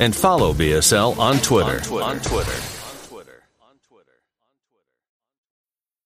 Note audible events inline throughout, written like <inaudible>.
and follow BSL on Twitter. On Twitter. On Twitter.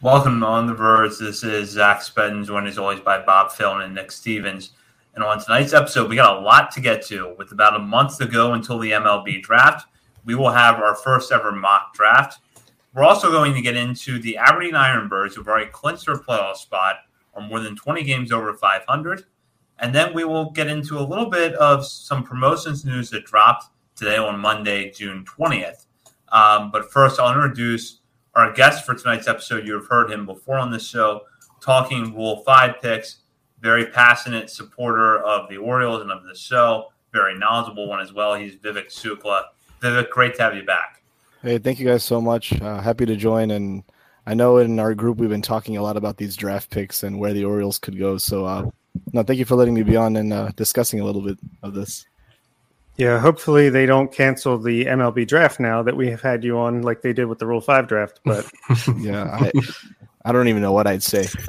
Welcome on the Verge. This is Zach Spedden, joined as always by Bob Phil and Nick Stevens. And on tonight's episode, we got a lot to get to. With about a month to go until the MLB draft, we will have our first ever mock draft. We're also going to get into the Aberdeen Ironbirds, who've already clinched their playoff spot, are more than 20 games over 500. And then we will get into a little bit of some promotions news that dropped today on Monday, June 20th. Um, but first, I'll introduce our guest for tonight's episode. You have heard him before on this show talking Rule 5 picks. Very passionate supporter of the Orioles and of the show. Very knowledgeable one as well. He's Vivek Sukla. Vivek, great to have you back. Hey, thank you guys so much. Uh, happy to join. And I know in our group we've been talking a lot about these draft picks and where the Orioles could go. So, uh, no, thank you for letting me be on and uh, discussing a little bit of this. Yeah, hopefully they don't cancel the MLB draft now that we have had you on like they did with the Rule 5 draft. But <laughs> yeah, I, I don't even know what I'd say. <laughs>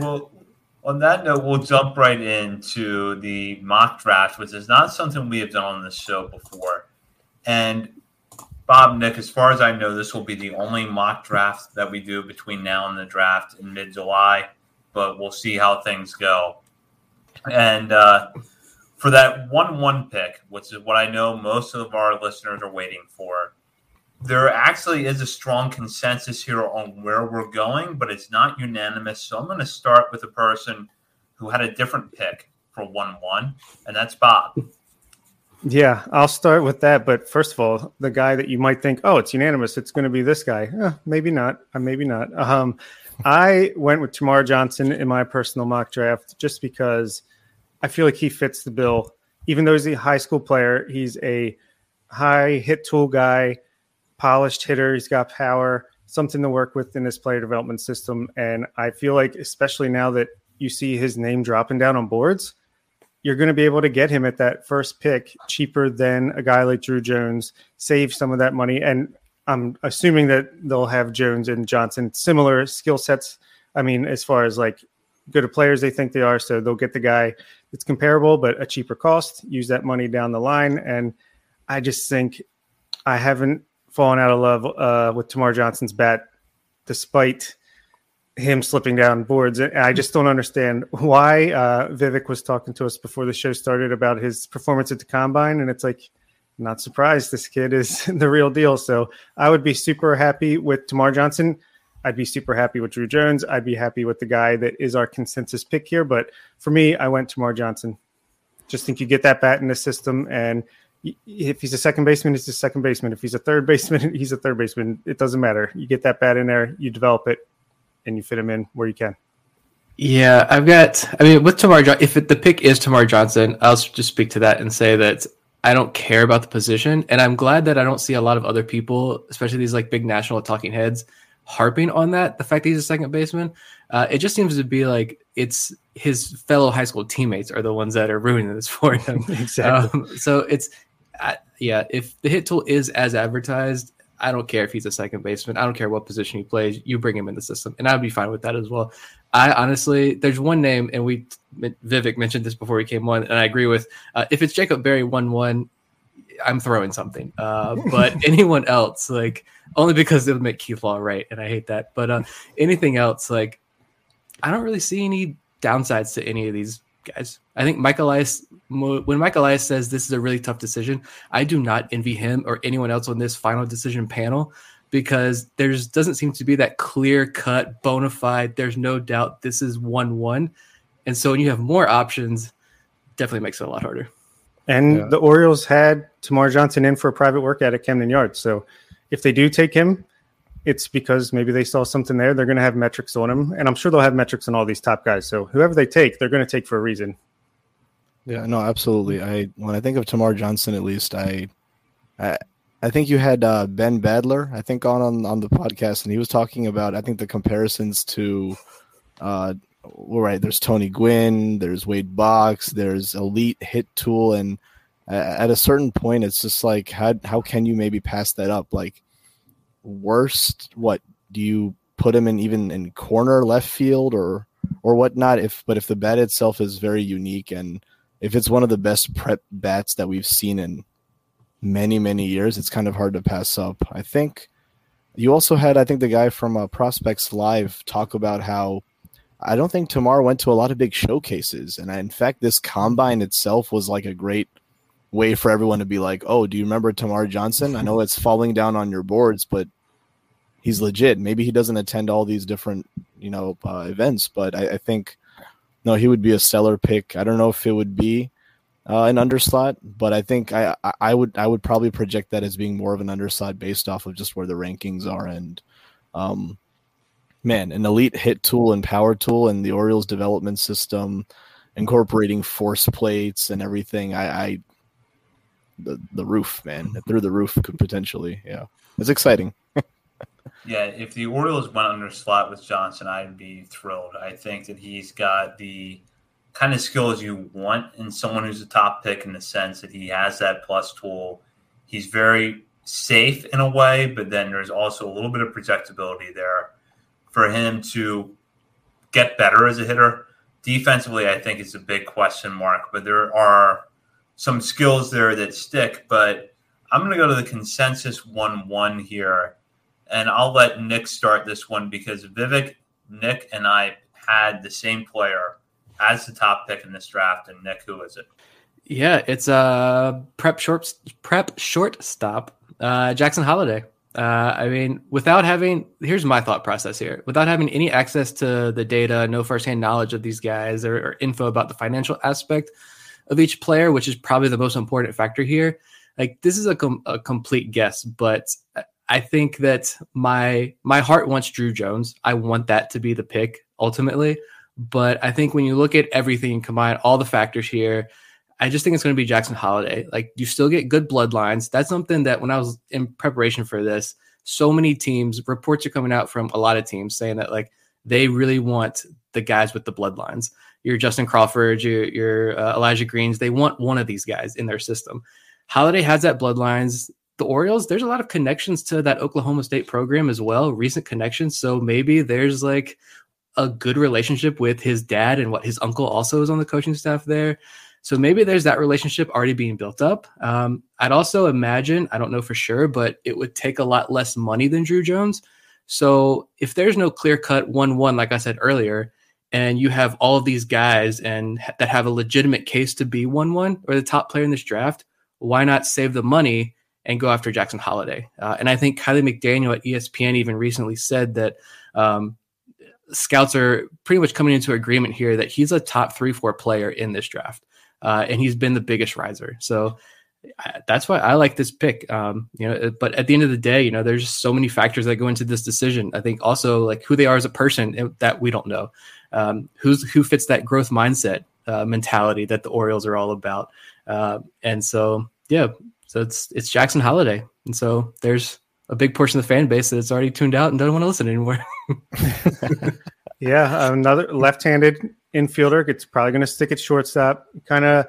well, on that note, we'll jump right into the mock draft, which is not something we have done on this show before. And Bob, Nick, as far as I know, this will be the only mock draft that we do between now and the draft in mid July, but we'll see how things go. And, uh, for that 1 1 pick, which is what I know most of our listeners are waiting for, there actually is a strong consensus here on where we're going, but it's not unanimous. So I'm going to start with a person who had a different pick for 1 1, and that's Bob. Yeah, I'll start with that. But first of all, the guy that you might think, oh, it's unanimous, it's going to be this guy. Eh, maybe not. Uh, maybe not. Um, I went with Termarr Johnson in my personal mock draft just because – I feel like he fits the bill. Even though he's a high school player, he's a high hit tool guy, polished hitter. He's got power, something to work with in this player development system. And I feel like, especially now that you see his name dropping down on boards, you're going to be able to get him at that first pick cheaper than a guy like Druw Jones, save some of that money. And I'm assuming that they'll have Jones and Johnson similar skill sets. I mean, as far as like good players they think they are, so they'll get the guy it's comparable but a cheaper cost. Use that money down the line, and I just think I haven't fallen out of love uh, with Termarr Johnson's bat, despite him slipping down boards. I just don't understand why. Uh, Vivek was talking to us before the show started about his performance at the combine, and it's like, not surprised. This kid is <laughs> the real deal. So I would be super happy with Termarr Johnson. I'd be super happy with Druw Jones. I'd be happy with the guy that is our consensus pick here. But for me, I went to Mar Johnson. Just think you get that bat in the system, and if he's a second baseman, he's a second baseman. If he's a third <laughs> baseman, he's a third baseman. It doesn't matter. You get that bat in there, you develop it, and you fit him in where you can. Yeah, I've got. I mean, with Termarr, if it, the pick is Termarr Johnson, I'll just speak to that and say that I don't care about the position, and I'm glad that I don't see a lot of other people, especially these like big national talking heads, harping on that. The fact that he's a second baseman, uh, it just seems to be like it's his fellow high school teammates are the ones that are ruining this for <laughs> him. exactly. Um, so it's uh, yeah. If the hit tool is as advertised, I don't care if he's a second baseman. I don't care what position he plays. You bring him in the system, and I'd be fine with that as well. I honestly, there's one name, and we Vivek mentioned this before he came on, and I agree with. Uh, if it's Jacob Berry one one, I'm throwing something. Uh, <laughs> but anyone else, like only because it would make Keith Law right, and I hate that. But uh, anything else, like I don't really see any downsides to any of these guys. I think Mike Elias, when Mike Elias says this is a really tough decision, I do not envy him or anyone else on this final decision panel because there's doesn't seem to be that clear cut, bona fide. There's no doubt this is one one, and so when you have more options, definitely makes it a lot harder. And yeah. the Orioles had Termarr Johnson in for a private workout at Camden Yards, so if they do take him, it's because maybe they saw something there. They're going to have metrics on him, and I'm sure they'll have metrics on all these top guys. So whoever they take, they're going to take for a reason. Yeah, no, absolutely. I when I think of Termarr Johnson, at least I, I, I think you had uh, Ben Badler, I think on, on on the podcast, and he was talking about I think the comparisons to, uh, well, right. There's Tony Gwynn, there's Wade Boggs, there's Elite Hit Tool, and at a certain point, it's just like how how can you maybe pass that up? Like worst, what do you put him in even in corner left field or or whatnot? If but if the bat itself is very unique and if it's one of the best prep bats that we've seen in many many years, it's kind of hard to pass up. I think you also had I think the guy from uh, Prospects Live talk about how I don't think Termarr went to a lot of big showcases, and in fact, this combine itself was like a great way for everyone to be like, "Oh, do you remember Termarr Johnson? I know it's falling down on your boards, but he's legit. Maybe he doesn't attend all these different you know uh, events, but I, I, think no, he would be a stellar pick. I don't know if it would be uh, an underslot, but I think I I would I would probably project that as being more of an underslot based off of just where the rankings are and. Um, man, an elite hit tool and power tool and the Orioles development system, incorporating force plates and everything. I, I the the roof, man, mm-hmm. through the roof could potentially, yeah, it's exciting. <laughs> yeah, if the Orioles went under slot with Johnson, I'd be thrilled. I think that he's got the kind of skills you want in someone who's a top pick in the sense that he has that plus tool. He's very safe in a way, but then there's also a little bit of projectability there for him to get better as a hitter. Defensively, I think it's a big question mark, but there are some skills there that stick. But I'm going to go to the consensus 1 1 here, and I'll let Nick start this one because Vivek, Nick, and I had the same player as the top pick in this draft. And Nick, who is it? Yeah, it's a uh, prep short prep shortstop, uh, Jackson Holliday. Uh, I mean, without having, here's my thought process here without having any access to the data, no firsthand knowledge of these guys or, or, info about the financial aspect of each player, which is probably the most important factor here. Like, this is a, com- a complete guess, but I think that my my heart wants Druw Jones. I want that to be the pick ultimately. But I think when you look at everything combine all the factors here, I just think it's going to be Jackson Holliday. Like you still get good bloodlines. That's something that when I was in preparation for this, so many teams reports are coming out from a lot of teams saying that like they really want the guys with the bloodlines. Your Justin Crawford, your your uh, Elijah Greens, they want one of these guys in their system. Holliday has that bloodlines. The Orioles, there's a lot of connections to that Oklahoma State program as well, recent connections. So maybe there's like a good relationship with his dad and what his uncle also is on the coaching staff there. So maybe there's that relationship already being built up. Um, I'd also imagine, I don't know for sure, but it would take a lot less money than Druw Jones. So if there's no clear cut 1 1, like I said earlier, and you have all of these guys and that have a legitimate case to be 1 1 or the top player in this draft, why not save the money and go after Jackson Holliday? Uh, and I think Kiley McDaniel at ESPN even recently said that um, scouts are pretty much coming into agreement here that he's a top three, four player in this draft uh, and he's been the biggest riser. So that's why I like this pick. Um, you know, but at the end of the day, you know, there's just so many factors that go into this decision. I think also like who they are as a person that we don't know. Um, who's who fits that growth mindset uh, mentality that the Orioles are all about. Uh, and so, yeah, so it's it's Jackson Holliday, and so there's a big portion of the fan base that's already tuned out and doesn't want to listen anymore. <laughs> <laughs> yeah, another left-handed infielder. It's probably going to stick at shortstop. Kind of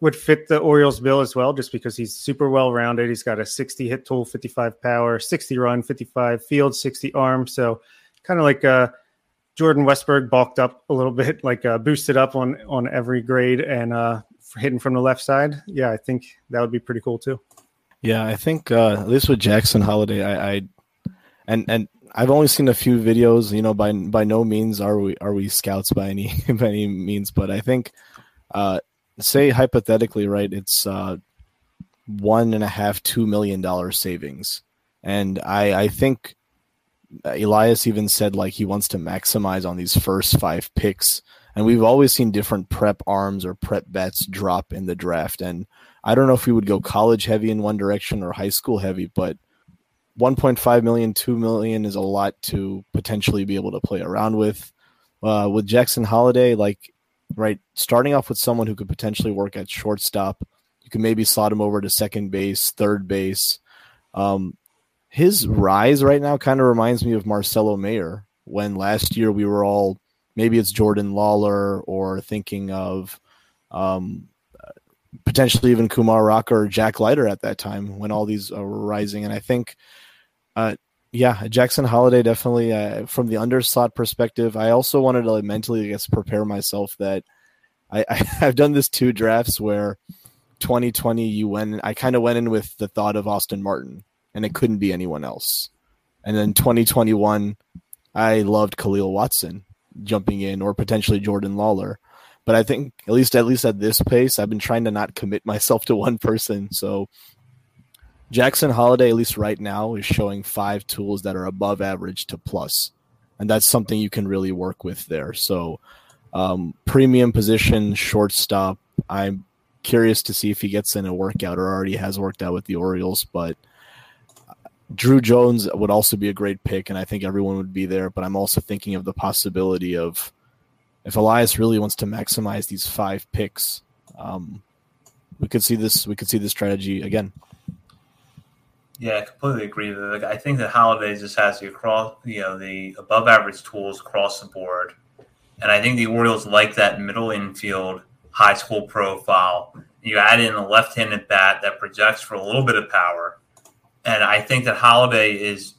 would fit the Orioles bill as well, just because he's super well rounded. He's got a 60 hit tool, 55 power, 60 run, 55 field, 60 arm. So kind of like uh, Jordan Westburg bulked up a little <laughs> bit, like uh, boosted up on on every grade and uh, hitting from the left side. Yeah, I think that would be pretty cool too. Yeah, I think uh, at least with Jackson Holliday, I, I and and I've only seen a few videos. You know, by by no means are we are we scouts by any <laughs> by any means, but I think Uh, say hypothetically, right? It's uh, one and a half, two million dollar savings, and I I think Elias even said like he wants to maximize on these first five picks. And we've always seen different prep arms or prep bets drop in the draft. And I don't know if we would go college heavy in one direction or high school heavy, but 1.5 million, 2 million is a lot to potentially be able to play around with. Uh, with Jackson Holliday, like, right, starting off with someone who could potentially work at shortstop, you can maybe slot him over to second base, third base. Um, his rise right now kind of reminds me of Marcelo Mayer when last year we were all maybe it's Jordan Lawlar or thinking of um, potentially even Kumar Rocker or Jack Leiter at that time when all these are rising. And I think uh, yeah, Jackson Holliday definitely uh, from the underslot perspective. I also wanted to like, mentally, I guess, prepare myself that I, <laughs> I have done this two drafts where 2020 you went. I kind of went in with the thought of Austin Martin, and it couldn't be anyone else. And then 2021, I loved Khalil Watson jumping in, or potentially Jordan Lawlar. But I think at least at least at this pace, I've been trying to not commit <laughs> myself to one person. So Jackson Holliday, at least right now, is showing five tools that are above average to plus, and that's something you can really work with there. So, um, premium position, shortstop. I'm curious to see if he gets in a workout or already has worked out with the Orioles, but Druw Jones would also be a great pick, and I think everyone would be there. But I'm also thinking of the possibility of if Elias really wants to maximize these five picks, um, we could see this. We could see this strategy again. Yeah, I completely agree. Like, I think that Holliday just has the across, you know, the above average tools across the board, and I think the Orioles like that middle infield, high school profile. You add in a left-handed bat that projects for a little bit of power, and I think that Holliday is.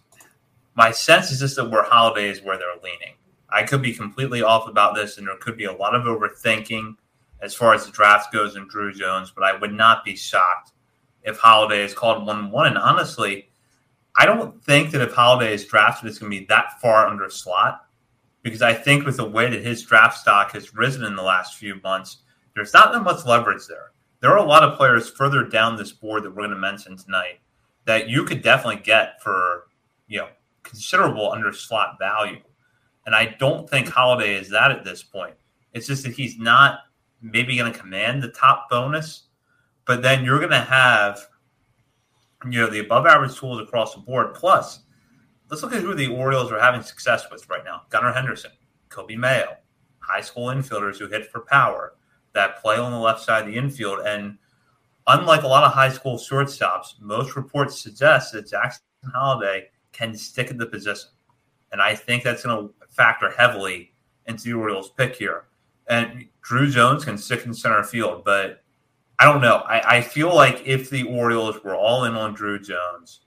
My sense is just that where Holliday is where they're leaning. I could be completely off about this, and there could be a lot of overthinking as far as the draft goes in Druw Jones, but I would not be shocked if Holliday is called 1 1. And honestly, I don't think that if Holliday is drafted, it's going to be that far under slot because I think with the way that his draft stock has risen in the last few months, there's not that much leverage there. There are a lot of players further down this board that we're going to mention tonight that you could definitely get for, you know, considerable under slot value. And I don't think Holliday is that at this point. It's just that he's not maybe going to command the top bonus but then you're going to have, you know, the above average tools across the board. Plus, let's look at who the Orioles are having success with right now Gunnar Henderson, Coby Mayo, high school infielders who hit for power that play on the left side of the infield. And unlike a lot of high school shortstops, most reports suggest that Jackson Holliday can stick at the position. And I think that's going to factor heavily into the Orioles pick here. And Drew Jones can stick in center field, but I don't know. I, I feel like if the Orioles were all in on Druw Jones,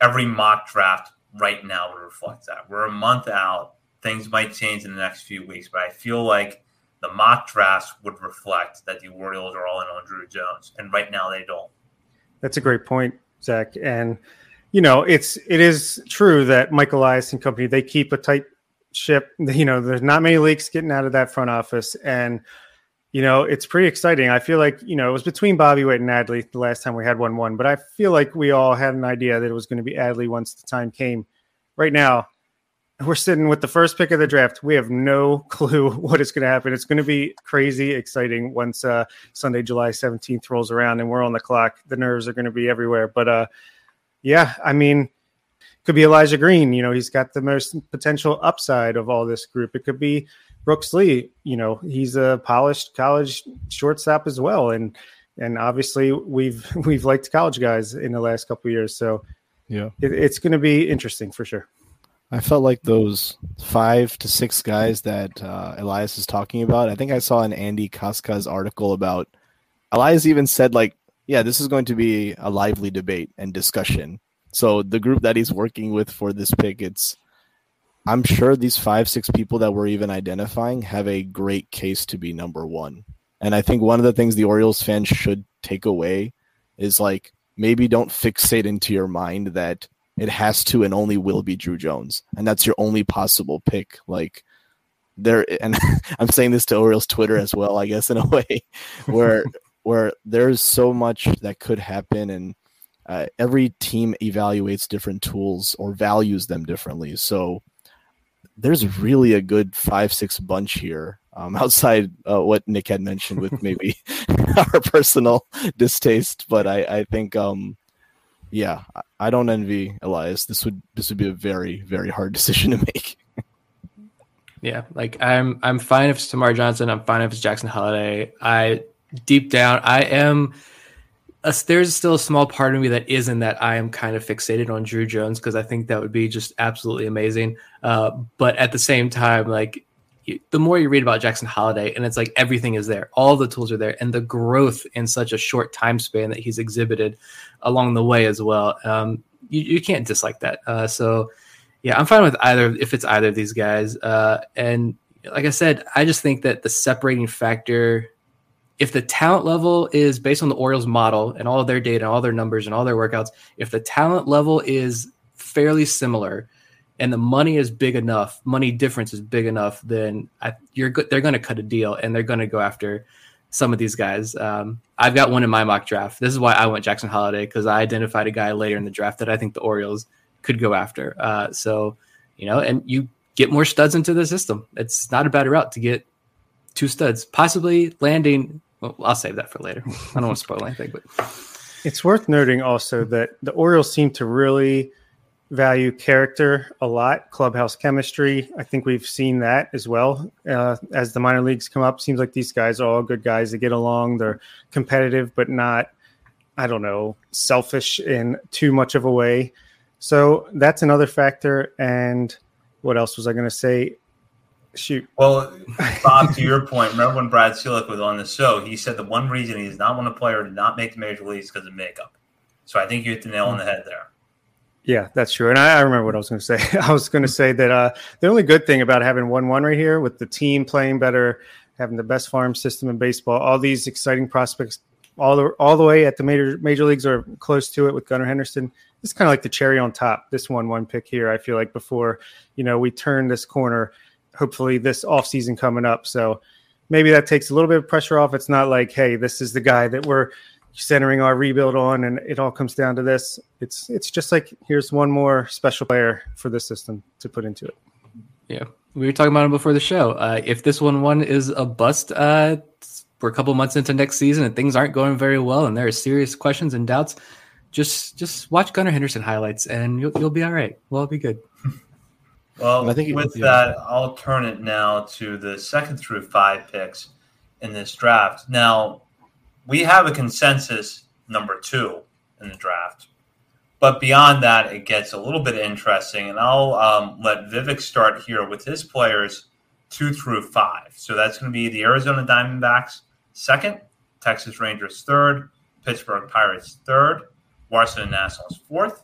every mock draft right now would reflect that. We're a month out. Things might change in the next few weeks, but I feel like the mock drafts would reflect that the Orioles are all in on Druw Jones, and right now they don't. That's a great point, Zach. And you know, it's it is true that Michael Elias and company they keep a tight ship. You know, there's not many leaks getting out of that front office, and you know, it's pretty exciting. I feel like, you know, it was between Bobby Witt and Adley the last time we had 1 1, but I feel like we all had an idea that it was going to be Adley once the time came. Right now, we're sitting with the first pick of the draft. We have no <laughs> clue what is going to happen. It's going to be crazy exciting once uh, Sunday, July 17th rolls around and we're on the clock. The nerves are going to be everywhere. But uh, yeah, I mean, could be Elijah Green. You know, he's got the most potential upside of all this group. It could be Brooks Lee, you know, he's a polished college shortstop as well, and and obviously we've <laughs> we've liked college guys in the last couple years, so yeah, it, it's going to be interesting for sure. I felt like those five to six guys that uh, Elias is talking about. I think I saw an Andy Kostka's article about Elias even said like, yeah, this is going to be a lively debate and discussion. So the group that he's working with for this pick, it's I'm sure these five, six people that we're even identifying have a great case to be number one. And I think one of the things the Orioles fans should take away is like maybe don't fixate into your mind that it has to and only will be Druw Jones. And that's your only possible pick. Like there, and <laughs> I'm saying this to Orioles Twitter as well, I guess in a <laughs> way, where where there's so much that could happen, and uh, every team evaluates different tools or values them differently. So there's really a good five six bunch here um, <laughs> outside uh, what Nick had mentioned with <laughs> maybe <laughs> our personal distaste. But I, I think, um, yeah, I don't envy Elias. This would this would be a very very hard decision to make. yeah, like I'm I'm fine if it's Termarr Johnson. I'm fine if it's Jackson Holliday. I deep down I am a, there's still a small part of me that isn't that I am kind of fixated on Druw Jones because I think that would be just absolutely amazing. Uh, but at the same time, like you, the more you read about Jackson Holliday, and it's like everything is there, all the tools are there, and the growth in such a short time span that he's exhibited along the way as well, um, you, you can't dislike that. Uh, so yeah, I'm fine with either if it's either of these guys. Uh, and like I said, I just think that the separating factor if the talent level is based on the Orioles model and all their data and all their numbers and all their workouts, if the talent level is fairly similar and the money is big enough, money difference is big enough, then I, you're good. They're going to cut a deal and they're going to go after some of these guys. Um, I've got one in my mock draft. This is why I went Jackson Holliday because I identified a guy later in the draft that I think the Orioles could go after. Uh, so, you know, and you get more studs into the system. It's not a bad route to get two studs, possibly landing well, I'll save that for later. I don't want to spoil anything, but it's worth noting also that the Orioles seem to really value character a lot, clubhouse chemistry. I think we've seen that as well uh, as the minor leagues come up. Seems like these guys are all good guys. They get along. They're competitive, but not, I don't know, selfish in too much of a way. So that's another factor. And what else was I going to say? Shoot. Well, Bob, to your point, remember when Brad Ciolek was on the show? He said the one reason he does not want a player to not make the major leagues because of makeup. So I think you hit the nail on the head there. Yeah, that's true. And I, I remember what I was going to say. <laughs> I was going to say that uh, the only good thing about having 1 1 right here with the team playing better, having the best farm system in baseball, all these exciting prospects all the all the way at the major major leagues or close to it with Gunnar Henderson. It's kind of like the cherry on top. This one one pick here, I feel like before you know we turn this corner hopefully this off season coming up. So maybe that takes a little bit of pressure off. It's not like, hey, this is the guy that we're centering our rebuild on, and it all comes down to this. It's it's just like here's one more special player for the system to put into it. Yeah, we were talking about him before the show. Uh, if this one one is a bust, uh, we're a couple months into next season and things aren't going very well, and there are serious questions and doubts. Just just watch Gunnar Henderson highlights, and you'll you'll be all right. We'll all be good. <laughs> Well, I think with that, I'll turn it now to the second through five picks in this draft. Now, we have a consensus number two in the draft, but beyond that, it gets a little bit interesting. And I'll um, let Vivek start here with his players two through five. So that's going to be the Arizona Diamondbacks second, Texas Rangers third, Pittsburgh Pirates third, Washington Nationals fourth,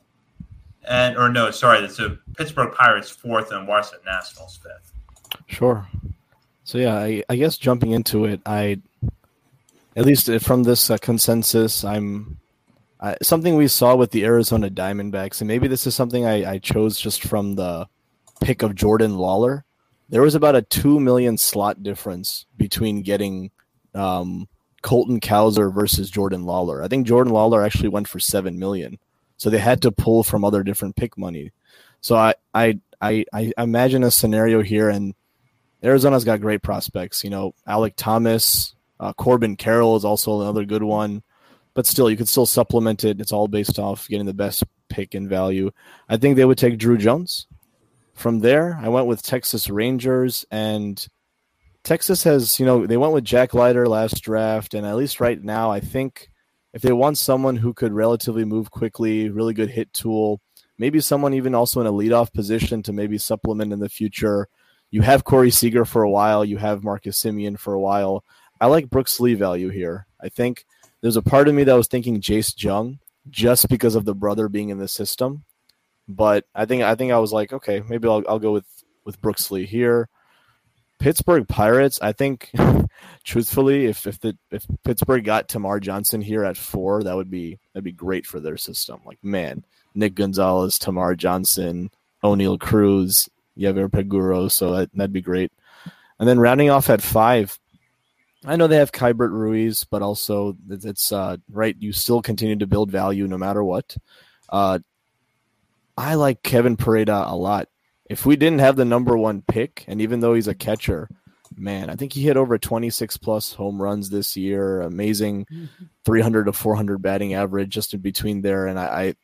and or no, sorry, it's a Pittsburgh Pirates fourth and Washington Nationals fifth. Sure. So yeah, I, I guess jumping into it, I at least from this uh, consensus, I'm uh, something we saw with the Arizona Diamondbacks, and maybe this is something I, I chose just from the pick of Jordan Lawlar. There was about a two million slot difference between getting um, Colton Cowser versus Jordan Lawlar. I think Jordan Lawlar actually went for seven million. So they had to pull from other different pick money. So I I I, I imagine a scenario here, and Arizona's got great prospects. You know, Alek Thomas, uh, Corbin Carroll is also another good one, but still, you could still supplement it. It's all based off getting the best pick and value. I think they would take Druw Jones. From there, I went with Texas Rangers, and Texas has, you know, they went with Jack Leiter last draft, and at least right now, I think if they want someone who could relatively move quickly, really good hit tool, maybe someone even also in a leadoff position to maybe supplement in the future. You have Corey Seager for a while. You have Marcus Semien for a while. I like Brooks Lee value here. I think there's a part of me that was thinking Jace Jung just because of the brother being in the system. But I think I think I was like, okay, maybe I'll, I'll go with with Brooks Lee here. Pittsburgh Pirates, I think, <laughs> truthfully, if if the if Pittsburgh got Termarr Johnson here at four, that would be that'd be great for their system. Like man, Nick Gonzalez, Termarr Johnson, Oneil Cruz, Liover Peguero, so that, that'd be great. And then rounding off at five, I know they have Keibert Ruiz, but also it's uh, right. You still continue to build value no matter what. Uh, I like Kevin Pareda a lot. If we didn't have the number one pick, and even though he's a catcher, man, I think he hit over 26 plus home runs this year. Amazing mm-hmm. 300 to 400 batting average just in between there. And I, I,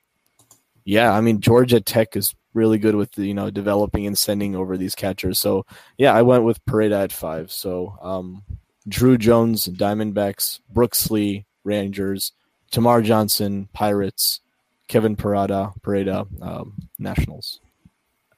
yeah, I mean, Georgia Tech is really good with, you know, developing and sending over these catchers. So, yeah, I went with Pareda at five. So, um, Druw Jones, Diamondbacks, Brooks Lee, Rangers, Termarr Johnson, Pirates, Kevin Parada, Pareda, um, Nationals.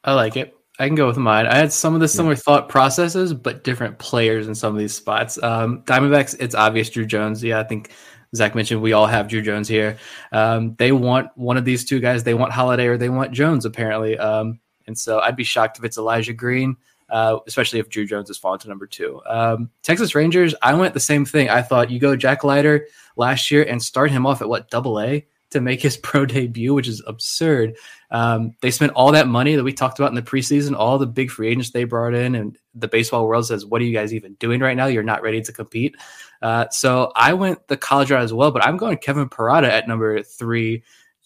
I like it. I can go with mine. I had some of the similar yeah. thought processes, but different players in some of these spots. Um, Diamondbacks, it's obvious Druw Jones. Yeah, I think Zach mentioned we all have Druw Jones here. Um, they want one of these two guys. They want Holliday or they want Jones, apparently. Um, and so I'd be shocked if it's Elijah Green, uh, especially if Druw Jones has fallen to number two. Um, Texas Rangers, I went the same thing. I thought you go Jack Leiter last year and start him off at what, double A? To make his <laughs> pro debut, which is absurd. Um, they spent all that money that we talked about in the preseason, all the big free agents they brought in, and the baseball world says, "What are you guys even doing right now? You're not ready to compete." Uh, so I went the college route as well, but I'm going Kevin Parada at number three,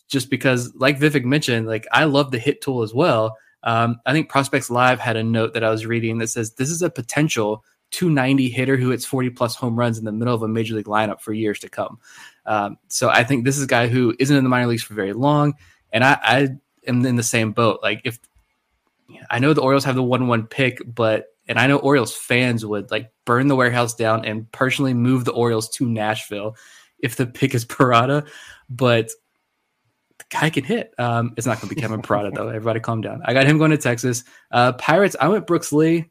just because, like Vivek mentioned, like I love the hit tool as well. Um, I think Prospects Live had a note that I was reading that says this is a potential 290 hitter who hits 40 plus home runs in the middle of a major league lineup for years to come. Um, so I think this is a guy who isn't in the minor leagues for very long, and I, I am in the same boat. Like if I know the Orioles have the one-one pick, but and I know Orioles fans would like burn the warehouse down and personally move the Orioles to Nashville if the pick is <laughs> Parada, but the guy can hit. Um, it's not going to be Kevin Parada though. Everybody, calm down. I got him going to Texas. Uh, Pirates. I went Brooks Lee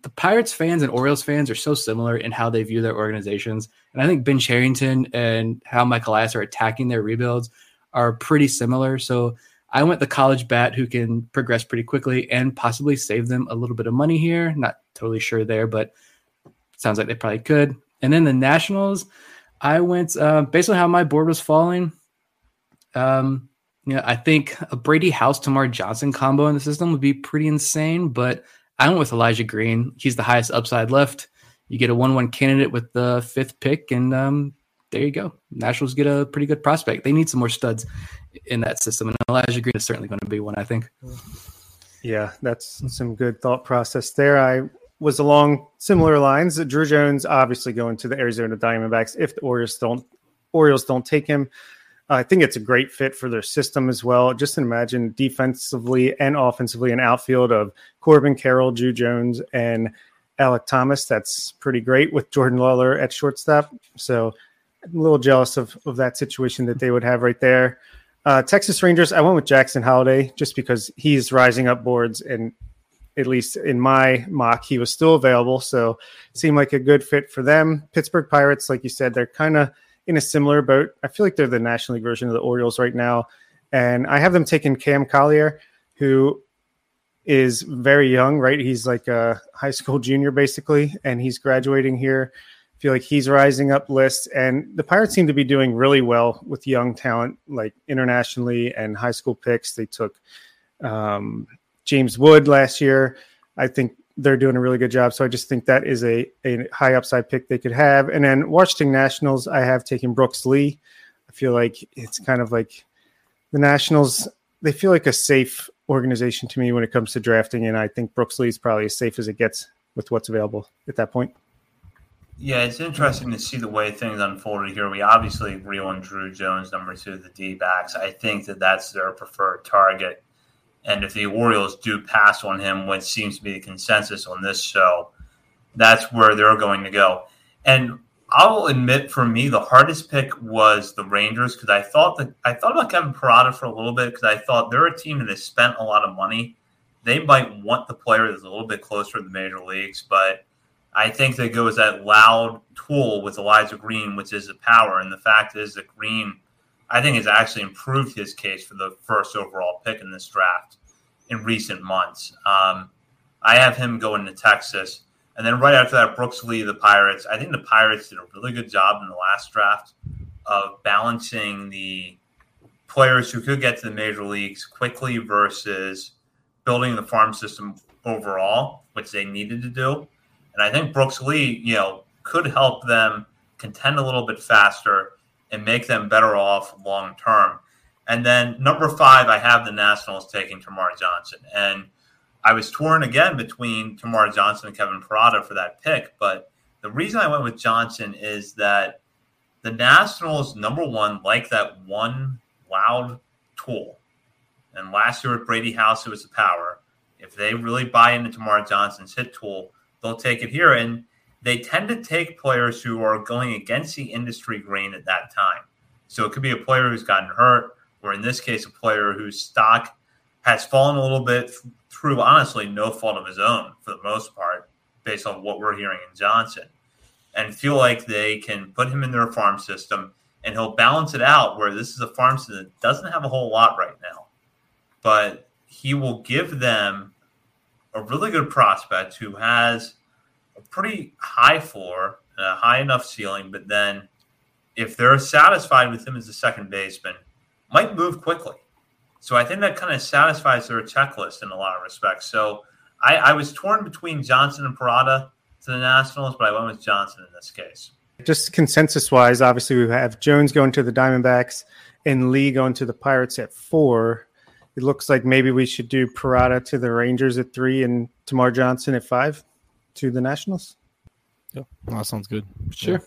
the Pirates fans and Orioles fans are so similar in how they view their organizations. And I think Ben Cherington and how Mike Elias are attacking their rebuilds are pretty similar. So I went the college bat who can progress pretty quickly and possibly save them a little bit of money here. Not totally sure there, but sounds like they probably could. And then the Nationals, I went uh, based on how my board was falling. Um, yeah, I think a Brady House Termarr Johnson combo in the system would be pretty insane, but I went with Elijah Green. He's the highest upside left. You get a one-one candidate with the fifth pick, and um, there you go. Nationals get a pretty good prospect. They need some more studs in that system, and Elijah Green is certainly going to be one. I think. Yeah, that's some good thought process there. I was along similar lines. Druw Jones obviously going to the Arizona Diamondbacks if the Orioles don't Orioles don't take him. I think it's a great fit for their system as well. Just imagine defensively and offensively an outfield of Corbin Carroll, Druw Jones, and Alek Thomas. That's pretty great with Jordan Lawlar at shortstop. So I'm a little jealous of, of that situation that they would have right there. Uh, Texas Rangers, I went with Jackson Holliday just because he's rising up boards and at least in my mock, he was still available. So seemed like a good fit for them. Pittsburgh Pirates, like you said, they're kind of – in a similar boat. I feel like they're the National League version of the Orioles right now. And I have them taking Cam Collier, who is very young, right? He's like a high school junior basically, and he's graduating here. I feel like he's rising up lists, and the Pirates seem to be doing really well with young talent, like internationally and high school picks. They took um, James Wood last year. I think they're doing a really good job. So I just think that is a, a high upside pick they could have. And then Washington Nationals, I have taken Brooks Lee. I feel like it's kind of like the Nationals, they feel like a safe organization to me when it comes to drafting. And I think Brooks Lee is probably as safe as it gets with what's available at that point. Yeah, it's interesting to see the way things unfolded here. We obviously agree on Druw Jones, number two, the D backs. I think that that's their preferred target. And if the Orioles do pass on him, which seems to be the consensus on this show, that's where they're going to go. And I'll admit, for me, the hardest pick was the Rangers because I thought that I thought about Kevin Parada for a little bit because I thought they're a team that has spent a lot of money. They might want the player that's a little bit closer to the major leagues, but I think they go as that loud tool with Elijah Green, which is the power. And the fact is that Green I think has actually improved his case for the first overall pick in this draft in recent months. Um, I have him going to Texas. And then right after that, Brooks Lee, the Pirates. I think the Pirates did a really good job in the last draft of balancing the players who could get to the major leagues quickly versus building the farm system overall, which they needed to do. And I think Brooks Lee, you know, could help them contend a little bit faster and make them better off long term. And then number five, I have the Nationals taking Termarr Johnson. And I was torn again between Termarr Johnson and Kevin Parada for that pick. But the reason I went with Johnson is that the Nationals, number one, like that one loud tool. And last year with Brady House, it was the power. If they really buy into Termarr Johnson's hit tool, they'll take it here. And they tend to take players who are going against the industry grain at that time. So it could be a player who's gotten hurt, or in this case, a player whose stock has fallen a little bit through, honestly, no fault of his own for the most part, based on what we're hearing in Johnson, and feel like they can put him in their farm system and he'll balance it out where this is a farm system that doesn't have a whole lot right now. But he will give them a really good prospect who has pretty high floor a high enough ceiling, but then if they're satisfied with him as a second baseman, might move quickly. So I think that kind of satisfies their checklist in a lot of respects. So I, I was torn between Johnson and Parada to the Nationals, but I went with Johnson in this case. Just consensus wise, obviously we have Jones going to the Diamondbacks and Lee going to the Pirates at four. It looks like maybe we should do Parada to the Rangers at three and Termarr Johnson at five to the Nationals. Yeah, that sounds good. Sure.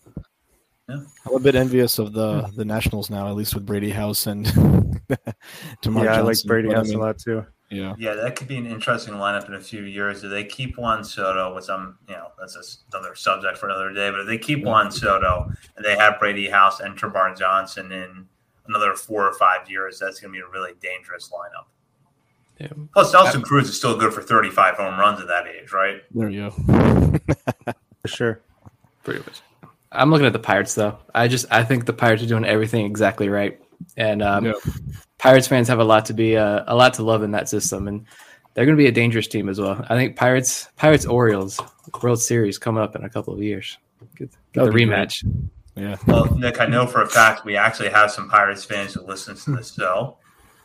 Yeah. I'm a bit envious of the the Nationals now, at least with Brady House and <laughs> Termarr yeah, I like Brady House I mean, a lot too. Yeah, yeah, that could be an interesting lineup in a few years. If they keep Juan Soto, which I'm, you know, that's another subject for another day. But if they keep yeah. Juan Soto and they have Brady House and Termarr Johnson in another four or five years, that's going to be a really dangerous lineup. Yeah. Plus, Nelson Cruz is still good for 35 home runs at that age, right? There you go. <laughs> for sure. Pretty much. I'm looking at the Pirates though. I just I think the Pirates are doing everything exactly right, and um, Pirates fans have a lot to be uh, a lot to love in that system, and they're going to be a dangerous team as well. I think Pirates Pirates Orioles World Series coming up in a couple of years. Get, get the rematch. Great. Yeah. Well, Nick, I know for a fact we actually have some Pirates fans who listen to this show,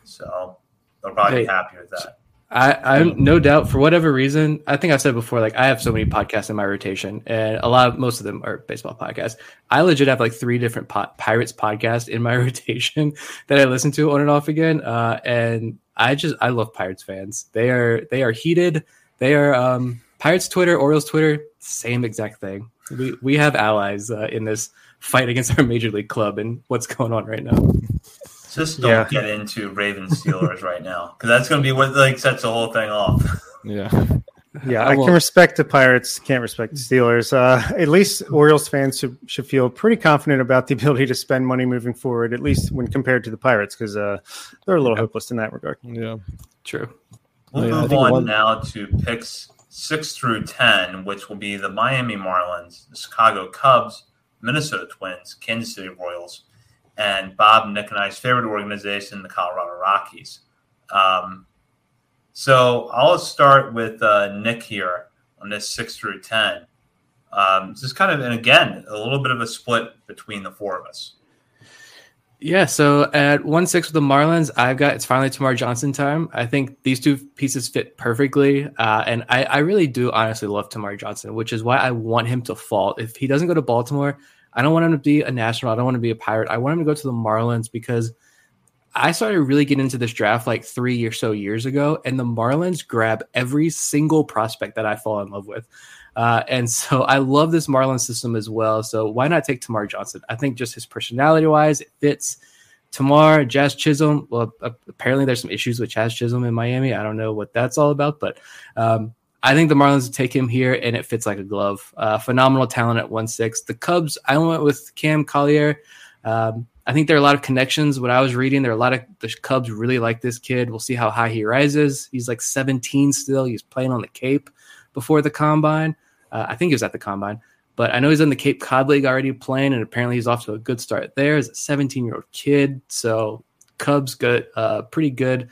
so they'll probably hey, be happy with that. I, I'm no doubt for whatever reason. I think I've said before, like I have so many podcasts in my rotation, and a lot of most of them are baseball podcasts. I legit have like three different po- Pirates podcasts in my <laughs> rotation that I listen to on and off again. Uh, and I just I love Pirates fans. They are they are heated. They are um, Pirates Twitter, Orioles Twitter, same exact thing. We we have allies uh, in this fight against our major league club and what's going on right now. Just don't yeah. get into Ravens Steelers right now because that's going to be what like sets the whole thing off. Yeah. <laughs> Yeah, I, I can respect the Pirates, can't respect the Steelers. Uh, at least Orioles fans should, should feel pretty confident about the <laughs> ability to spend money moving forward, at least when compared to the Pirates, because uh, they're a little yeah. hopeless in that regard. Yeah, true. We'll yeah, move on one... now to picks six through 10, which will be the Miami Marlins, the Chicago Cubs, Minnesota Twins, Kansas City Royals, and Bob, Nick, and I's favorite organization, the Colorado Rockies. Um, so I'll start with uh, Nick here on this six through 10. Um, just kind of, and again, a little bit of a split between the four of us. Yeah, so at one six with the Marlins, I've got it's finally Termarr Johnson time. I think these two pieces fit perfectly, uh, and I, I really do honestly love Termarr Johnson, which is why I want him to fall. If he doesn't go to Baltimore, I don't want him to be a national. I don't want to be a pirate. I want him to go to the Marlins because I started really getting into this draft like three or so years ago, and the Marlins grab every single prospect that I fall in love with. Uh, and <laughs> so I love this Marlins system as well. So why not take Termarr Johnson? I think just his personality wise, it fits. Termarr, Jazz Chisholm. Well, apparently there's some issues with Jazz Chisholm in Miami. I don't know what that's all about, but um, I think the Marlins take him here, and it fits like a glove. Uh, phenomenal talent at one six. The Cubs, I went with Cam Collier. Um, I think there are a lot of connections. What I was reading, there are a lot of the Cubs really like this kid. We'll see how high he rises. He's like 17 still. He's playing on the Cape before the combine. Uh, I think he was at the combine, but I know he's in the Cape Cod League already playing, and apparently he's off to a good start there as a 17 year old kid. So Cubs good, uh, pretty good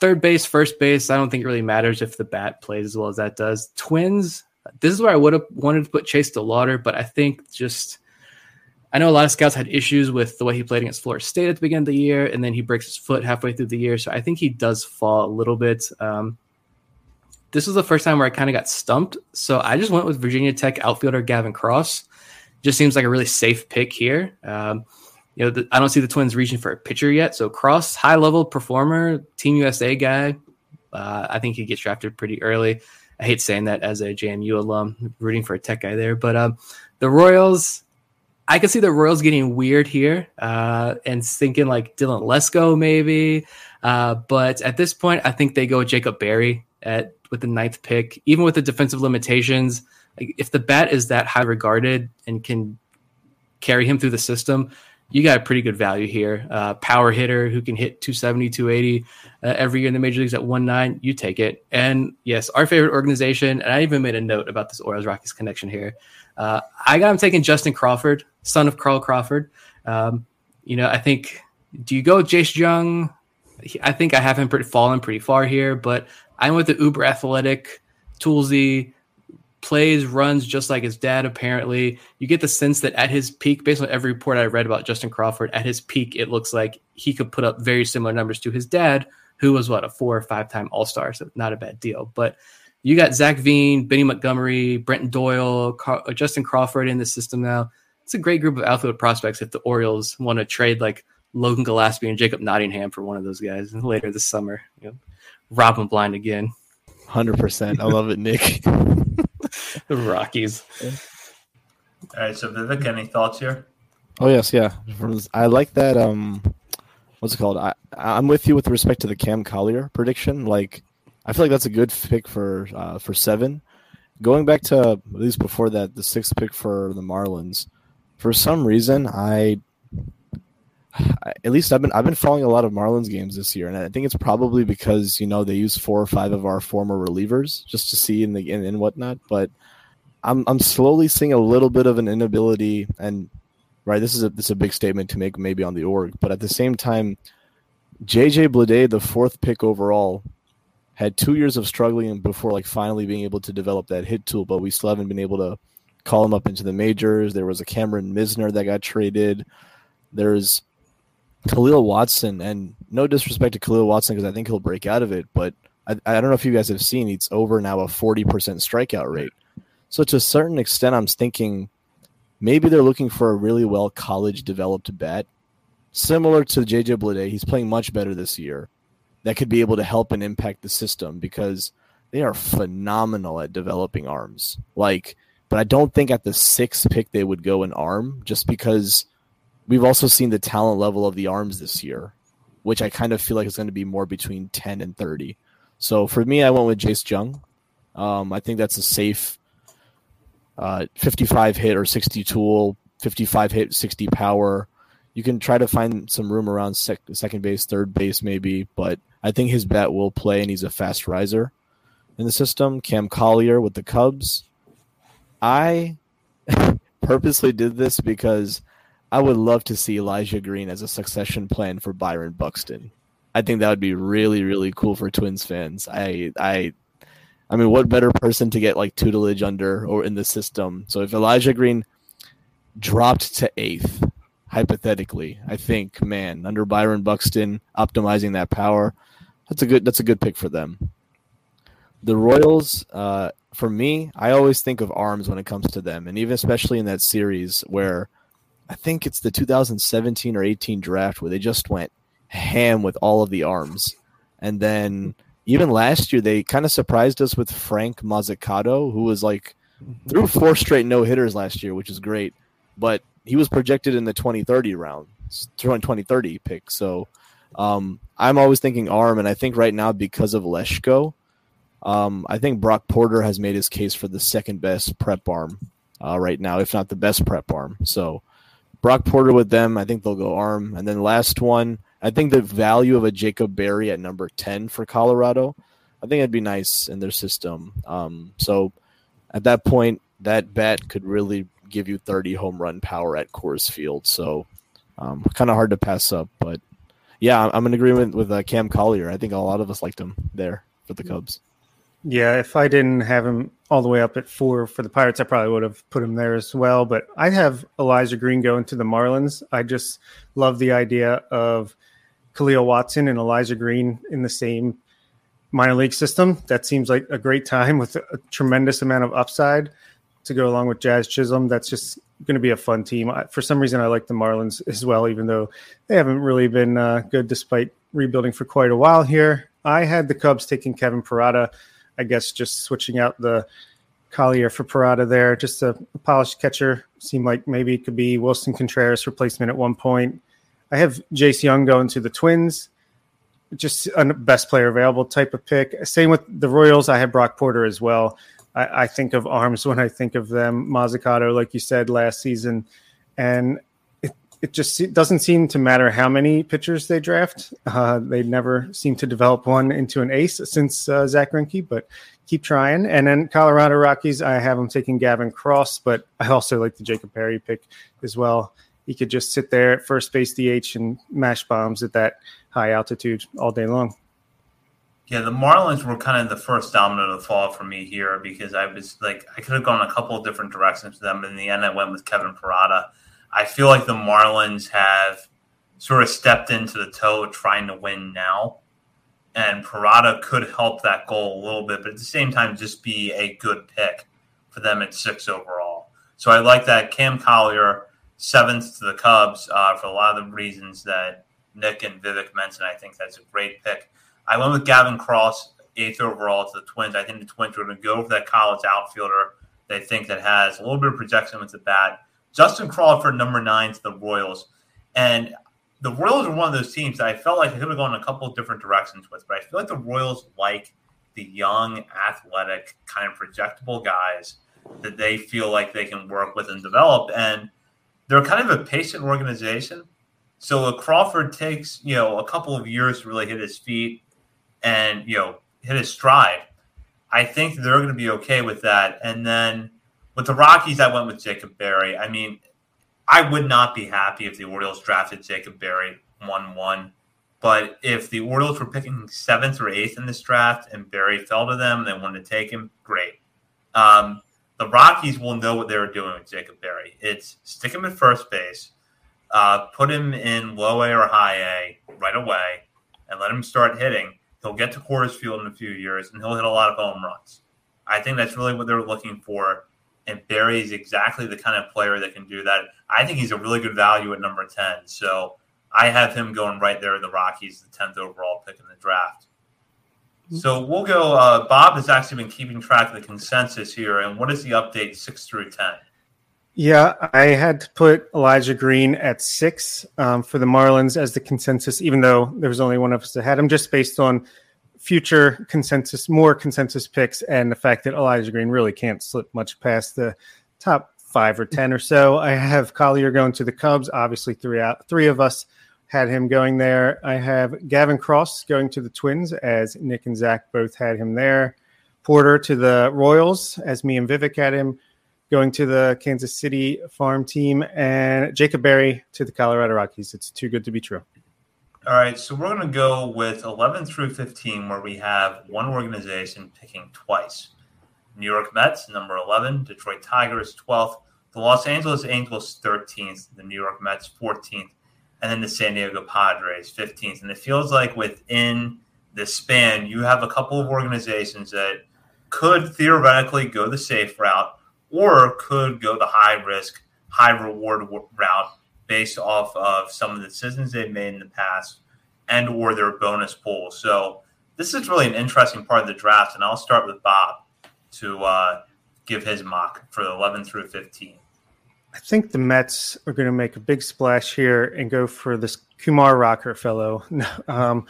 third base, first base, I don't think it really matters if the bat plays as well as that does. Twins, this is where I would have wanted to put Chase DeLauter, but I think just I know a lot of scouts had issues with the way he played against Florida State at the beginning of the year, and then he breaks his foot halfway through the year. So I think he does fall a little bit. Um, this was the first time where I kind of got stumped. So I just went with Virginia Tech outfielder Gavin Cross. Just seems like a really safe pick here. Um, you know, the, I don't see the Twins reaching for a pitcher yet. So Cross, high level performer, Team USA guy. Uh, I think he gets drafted pretty early. I hate saying that as a JMU alum, rooting for a Tech guy there. But um, the Royals, I can see the Royals getting weird here uh, and thinking like Dylan Lesko maybe. Uh, but at this point, I think they go Jacob Berry at with the ninth pick, even with the defensive limitations. Like if the bat is that high regarded and can carry him through the system, you got a pretty good value here. Uh, power hitter who can hit 270, 280 uh, every year in the major leagues at 1 9. You take it. And yes, our favorite organization. And I even made a note about this Orioles Rockies connection here. Uh, I got him taking Justin Crawford, son of Carl Crawford. Um, you know, I think, do you go Jace Jung? I think I have him pretty fallen pretty far here, but I'm with the uber athletic, toolsy, plays, runs just like his dad, apparently. You get the sense that at his peak, based on every report I read about Justin Crawford, at his peak, it looks like he could put up very similar numbers to his dad, who was what, a four or five time All Star. So not a bad deal. But you got Zach Veen, Benny Montgomery, Brenton Doyle, Car- uh, Justin Crawford in the system now. It's a great group of outfield prospects if the Orioles want to trade like Logan Gillaspie and Jacob Nottingham for one of those guys <laughs> later this summer. You know, blind again. Hundred percent. I love it, Nick. <laughs> the <laughs> Rockies. All right, so Vivek, any thoughts here? Oh yes, yeah. I like that. Um, what's it called? I I'm with you with respect to the Cam Collier prediction. Like, I feel like that's a good pick for uh, for seven. Going back to at least before that, the sixth pick for the Marlins. For some reason, I at least I've been I've been following a lot of Marlins games this year, and I think it's probably because you know they use four or five of our former relievers just to see in the in and whatnot. But I'm I'm slowly seeing a little bit of an inability, and right, this is a this is a big statement to make maybe on the org, but at the same time, JJ Bleday, the fourth pick overall, had two years of struggling before like finally being able to develop that hit tool, but we still haven't been able to call him up into the majors. There was a Cameron Misner that got traded. There's Kahlil Watson, and no disrespect to Kahlil Watson because I think he'll break out of it, but I, I don't know if you guys have seen, it's over now a 40% strikeout rate. So to a certain extent, I'm thinking maybe they're looking for a really well college developed bat, similar to JJ Bleday. He's playing much better this year. That could be able to help and impact the system because they are phenomenal at developing arms. Like, but I don't think at the sixth pick they would go an arm just because – We've also seen the talent level of the arms this year, which I kind of feel like is going to be more between 10 and 30. So for me, I went with Jace Jung. Um, I think that's a safe uh, 55 hit or 60 tool, 55 hit, 60 power. You can try to find some room around sec- second base, third base, maybe, but I think his bat will play and he's a fast riser in the system. Cam Collier with the Cubs. I <laughs> purposely did this because I would love to see Elijah Green as a succession plan for Byron Buxton. I think that would be really, really cool for Twins fans. I, I, I mean, what better person to get like tutelage under or in the system? So if Elijah Green dropped to eighth, hypothetically, I think, man, under Byron Buxton, optimizing that power, that's a good, that's a good pick for them. The Royals, uh, for me, I always think of arms when it comes to them, and even especially in that series where I think it's the 2017 or 18 draft where they just went ham with all of the arms. And then even last year, they kind of surprised us with Frank Mozzicato, who was like threw four straight no hitters last year, which is great. But he was projected in the 2030 round, throwing 2030 pick. So um, I'm always thinking arm, and I think right now because of Lesko, um, I think Brock Porter has made his case for the second best prep arm uh, right now, if not the best prep arm. So Brock Porter with them. I think they'll go arm. And then last one, I think the value of a Jacob Berry at number 10 for Colorado, I think it'd be nice in their system. Um, so at that point, that bet could really give you 30 home run power at Coors Field. So um, kind of hard to pass up. But yeah, I'm in agreement with uh, Cam Collier. I think a lot of us liked him there for the Cubs. Yeah, if I didn't have him all the way up at four for the Pirates, I probably would have put him there as well. But I have Elijah Green going to the Marlins. I just love the idea of Kahlil Watson and Elijah Green in the same minor league system. That seems like a great time with a tremendous amount of upside to go along with Jazz Chisholm. That's just going to be a fun team. I, for some reason, I like the Marlins as well, even though they haven't really been uh, good despite rebuilding for quite a while here. I had the Cubs taking Kevin Parada. I guess just switching out the Collier for Parada there. Just a, a polished catcher. Seemed like maybe it could be Willson Contreras replacement at one point. I have Jace Jung going to the Twins. Just a best player available type of pick. Same with the Royals. I have Brock Porter as well. I, I think of arms <laughs> when I think of them. Mozzicato, like you said last season, and it, it just it doesn't seem to matter how many pitchers they draft. Uh, they never seem to develop one into an ace since uh, Zack Greinke, but keep trying. And then Colorado Rockies, I have them taking Gavin Cross, but I also like the Jacob Berry pick as well he could just sit there at first base DH and mash bombs at that high altitude all day long. Yeah, the Marlins were kind of the first domino to fall for me here because I was like, I could have gone a couple of different directions with them. In the end, I went with Kevin Parada. I feel like the Marlins have sort of stepped into the toe trying to win now. And Parada could help that goal a little bit, but at the same time, just be a good pick for them at six overall. So I like that. Cam Collier seventh to the Cubs uh, for a lot of the reasons that Nick and Vivek mentioned. I think that's a great pick. I went with Gavin Cross, eighth overall to the Twins. I think the Twins are going to go for that college outfielder. They think that has a little bit of projection with the bat. Justin Crawford, number nine to the Royals. And the Royals are one of those teams that I felt like they could have gone a couple different directions with, but I feel like the Royals like the young, athletic, kind of projectable guys that they feel like they can work with and develop. And they're kind of a patient organization. So Crawford takes, you know, a couple of years to really hit his feet and, you know, hit his stride. I think they're going to be okay with that. And then with the Rockies, I went with Jacob Berry. I mean, I would not be happy if the Orioles drafted Jacob Berry 1 1. But if the Orioles were picking seventh or eighth in this draft and Berry fell to them, they wanted to take him, great. Um, the Rockies will know what they were doing with Jacob Berry. It's stick him at first base, uh, put him in low A or high A right away, and let him start hitting. He'll get to Coors Field in a few years, and he'll hit a lot of home runs. I think that's really what they're looking for. And Berry is exactly the kind of player that can do that. I think he's a really good value at number 10. So I have him going right there in the Rockies, the 10th overall pick in the draft. So we'll go. Uh, Bob has actually been keeping track of the consensus here, and what is the update six through ten? Yeah, I had to put Elijah Green at six um, for the Marlins as the consensus, even though there was only one of us that had him, just based on future consensus, more consensus picks, and the fact that Elijah Green really can't slip much past the top five or ten or so. I have Collier going to the Cubs. Obviously, three out, three of us had him going there. I have Gavin Cross going to the Twins, as Nick and Zach both had him there. Porter to the Royals, as me and Vivek had him going to the Kansas City farm team, and Jacob Berry to the Colorado Rockies. It's too good to be true. All right, so we're going to go with 11 through 15, where we have one organization picking twice. New York Mets, number 11, Detroit Tigers, 12th, the Los Angeles Angels, 13th, the New York Mets, 14th, and then the San Diego Padres 15th. And it feels like within the span, you have a couple of organizations that could theoretically go the safe route or could go the high risk, high reward route based off of some of the decisions they've made in the past and or their bonus pool. So this is really an interesting part of the draft, and I'll start with Bob to uh, give his mock for the 11 through 15. I think the Mets are going to make a big splash here and go for this Kumar Rocker fellow. <laughs> um,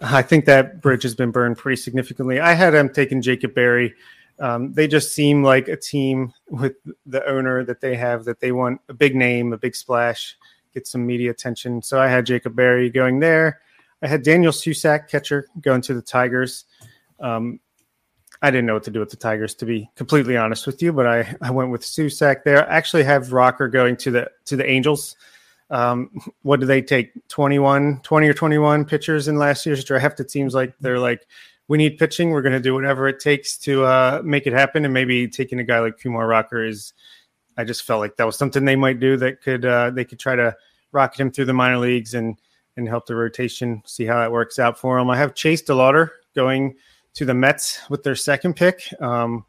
I think that bridge has been burned pretty significantly. I had him taking Jacob Berry. Um, they just seem like a team with the owner that they have that they want a big name, a big splash, get some media attention. So I had Jacob Berry going there. I had Daniel Susac, catcher, going to the Tigers. Um, I didn't know what to do with the Tigers, to be completely honest with you. But I, I went with Susac there. I actually have Rocker going to the to the Angels. Um, what do they take? 21, 20 or 21 pitchers in last year's draft? It seems like they're like, we need pitching. We're going to do whatever it takes to uh, make it happen. And maybe taking a guy like Kumar Rocker is, I just felt like that was something they might do that could uh, they could try to rocket him through the minor leagues and and help the rotation. See how that works out for him. I have Chase DeLauter going to the Mets with their second pick. Um,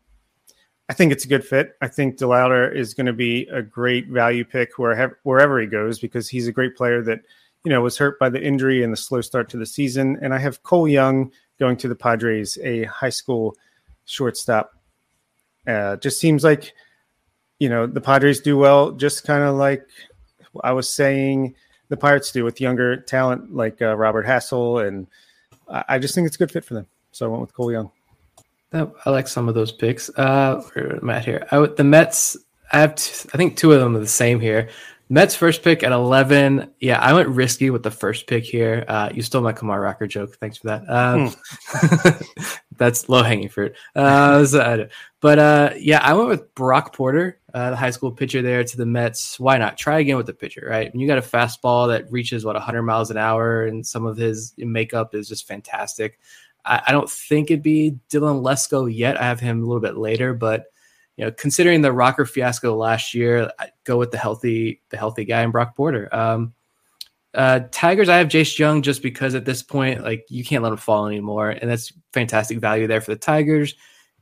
I think it's a good fit. I think DeLauter is going to be a great value pick wherever wherever he goes because he's a great player that you know was hurt by the injury and the slow start to the season. And I have Cole Young going to the Padres, a high school shortstop. Uh, just seems like you know the Padres do well, just kind of like I was saying the Pirates do with younger talent like uh, Robert Hassell, and I, I just think it's a good fit for them. So I went with Cole Young. I like some of those picks. Uh, Matt here. I, the Mets. I have. T- I think two of them are the same here. Mets first pick at eleven. Yeah, I went risky with the first pick here. Uh, you stole my Kumar Rocker joke. Thanks for that. Um, hmm. <laughs> that's low hanging fruit. Uh, <laughs> so, but uh, yeah, I went with Brock Porter, uh, the high school pitcher there to the Mets. Why not try again with the pitcher? Right, when you got a fastball that reaches what 100 miles an hour, and some of his makeup is just fantastic. I, I don't think it'd be Dylan Lesko yet. I have him a little bit later, but you know, considering the rocker fiasco last year, I go with the healthy, the healthy guy in Brock Porter. Um, uh, Tigers, I have Jace Jung just because at this point, like you can't let him fall anymore, and that's fantastic value there for the Tigers.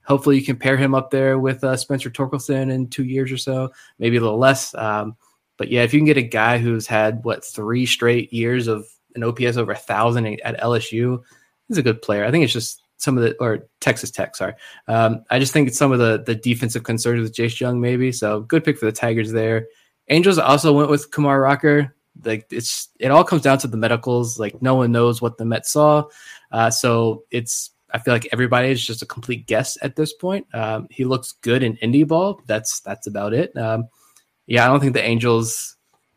Hopefully, you can pair him up there with uh, Spencer Torkelson in two years or so, maybe a little less. Um, but yeah, if you can get a guy who's had what three straight years of an OPS over a thousand at LSU, he's a good player. I think it's just some of the or Texas Tech. Sorry, um, I just think it's some of the the defensive concerns with Jace Jung maybe. So good pick for the Tigers there. Angels also went with Kumar Rocker. Like it's it all comes down to the medicals. Like no one knows what the Mets saw, uh, so it's I feel like everybody is just a complete guess at this point. Um, he looks good in indie ball. That's that's about it. Um, yeah, I don't think the Angels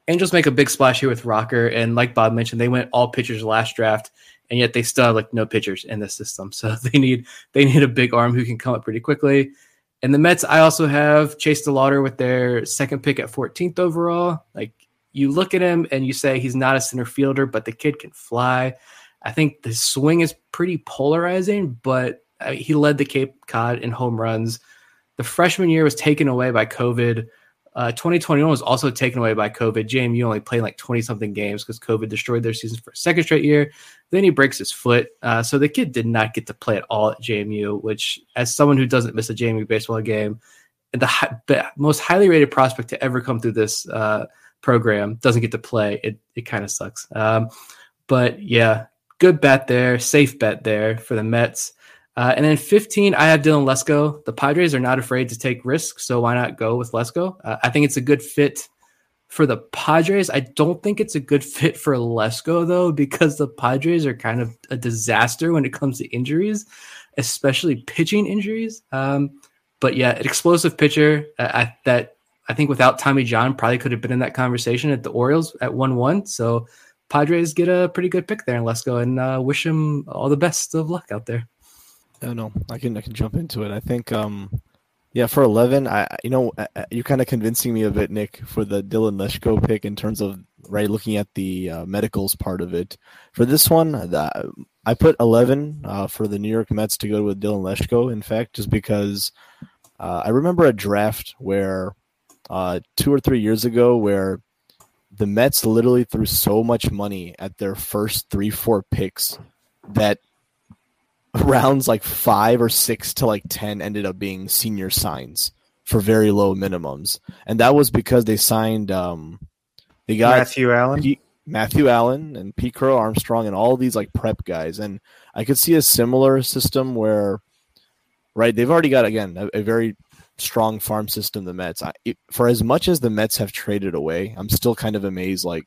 Angels make a big splash here with Rocker, and like Bob mentioned, they went all pitchers last draft, and yet they still have like no pitchers in the system. So <laughs> they need they need a big arm who can come up pretty quickly. And the Mets, I also have Chase DeLauter with their second pick at 14th overall. Like you look at him and you say he's not a center fielder, but the kid can fly. I think the swing is pretty polarizing, but uh, he led the Cape Cod in home runs. The freshman year was taken away by COVID. Uh, 2021 was also taken away by COVID. JMU only played like 20 something games because COVID destroyed their season for a second straight year. Then he breaks his foot. Uh, so the kid did not get to play at all at JMU, which, as someone who doesn't miss a JMU baseball game, the, high, the most highly rated prospect to ever come through this uh, program doesn't get to play. It, it kind of sucks. Um, but yeah, good bet there, safe bet there for the Mets. Uh, and then 15, I have Dylan Lesko. The Padres are not afraid to take risks, so why not go with Lesko? Uh, I think it's a good fit for the Padres. I don't think it's a good <laughs> fit for Lesko though, because the Padres are kind of a disaster when it comes to injuries, especially pitching injuries. Um, but yeah, an explosive pitcher uh, I, that I think without Tommy John probably could have been in that conversation at the Orioles at one one. So Padres get a pretty good pick there in Lesko, and uh, wish him all the best of luck out there. No, no, I can I can jump into it. I think, um, yeah, for eleven, I you know you're kind of convincing me a bit, Nick, for the Dylan Lesko pick in terms of right looking at the uh, medicals part of it. For this one, the, I put eleven uh, for the New York Mets to go with Dylan Lesko. In fact, just because uh, I remember a draft where uh, two or three years ago where the Mets literally threw so much money at their first three four picks that rounds like five or six to like 10 ended up being senior signs for very low minimums. And that was because they signed, um, they got Matthew Pete, Matthew Allan and Pete Crow Armstrong and all these like prep guys. And I could see a similar system where, right, they've already got, again, a, a very strong farm system, the Mets. I, it, for as much as the Mets have traded away, I'm still kind of amazed. Like,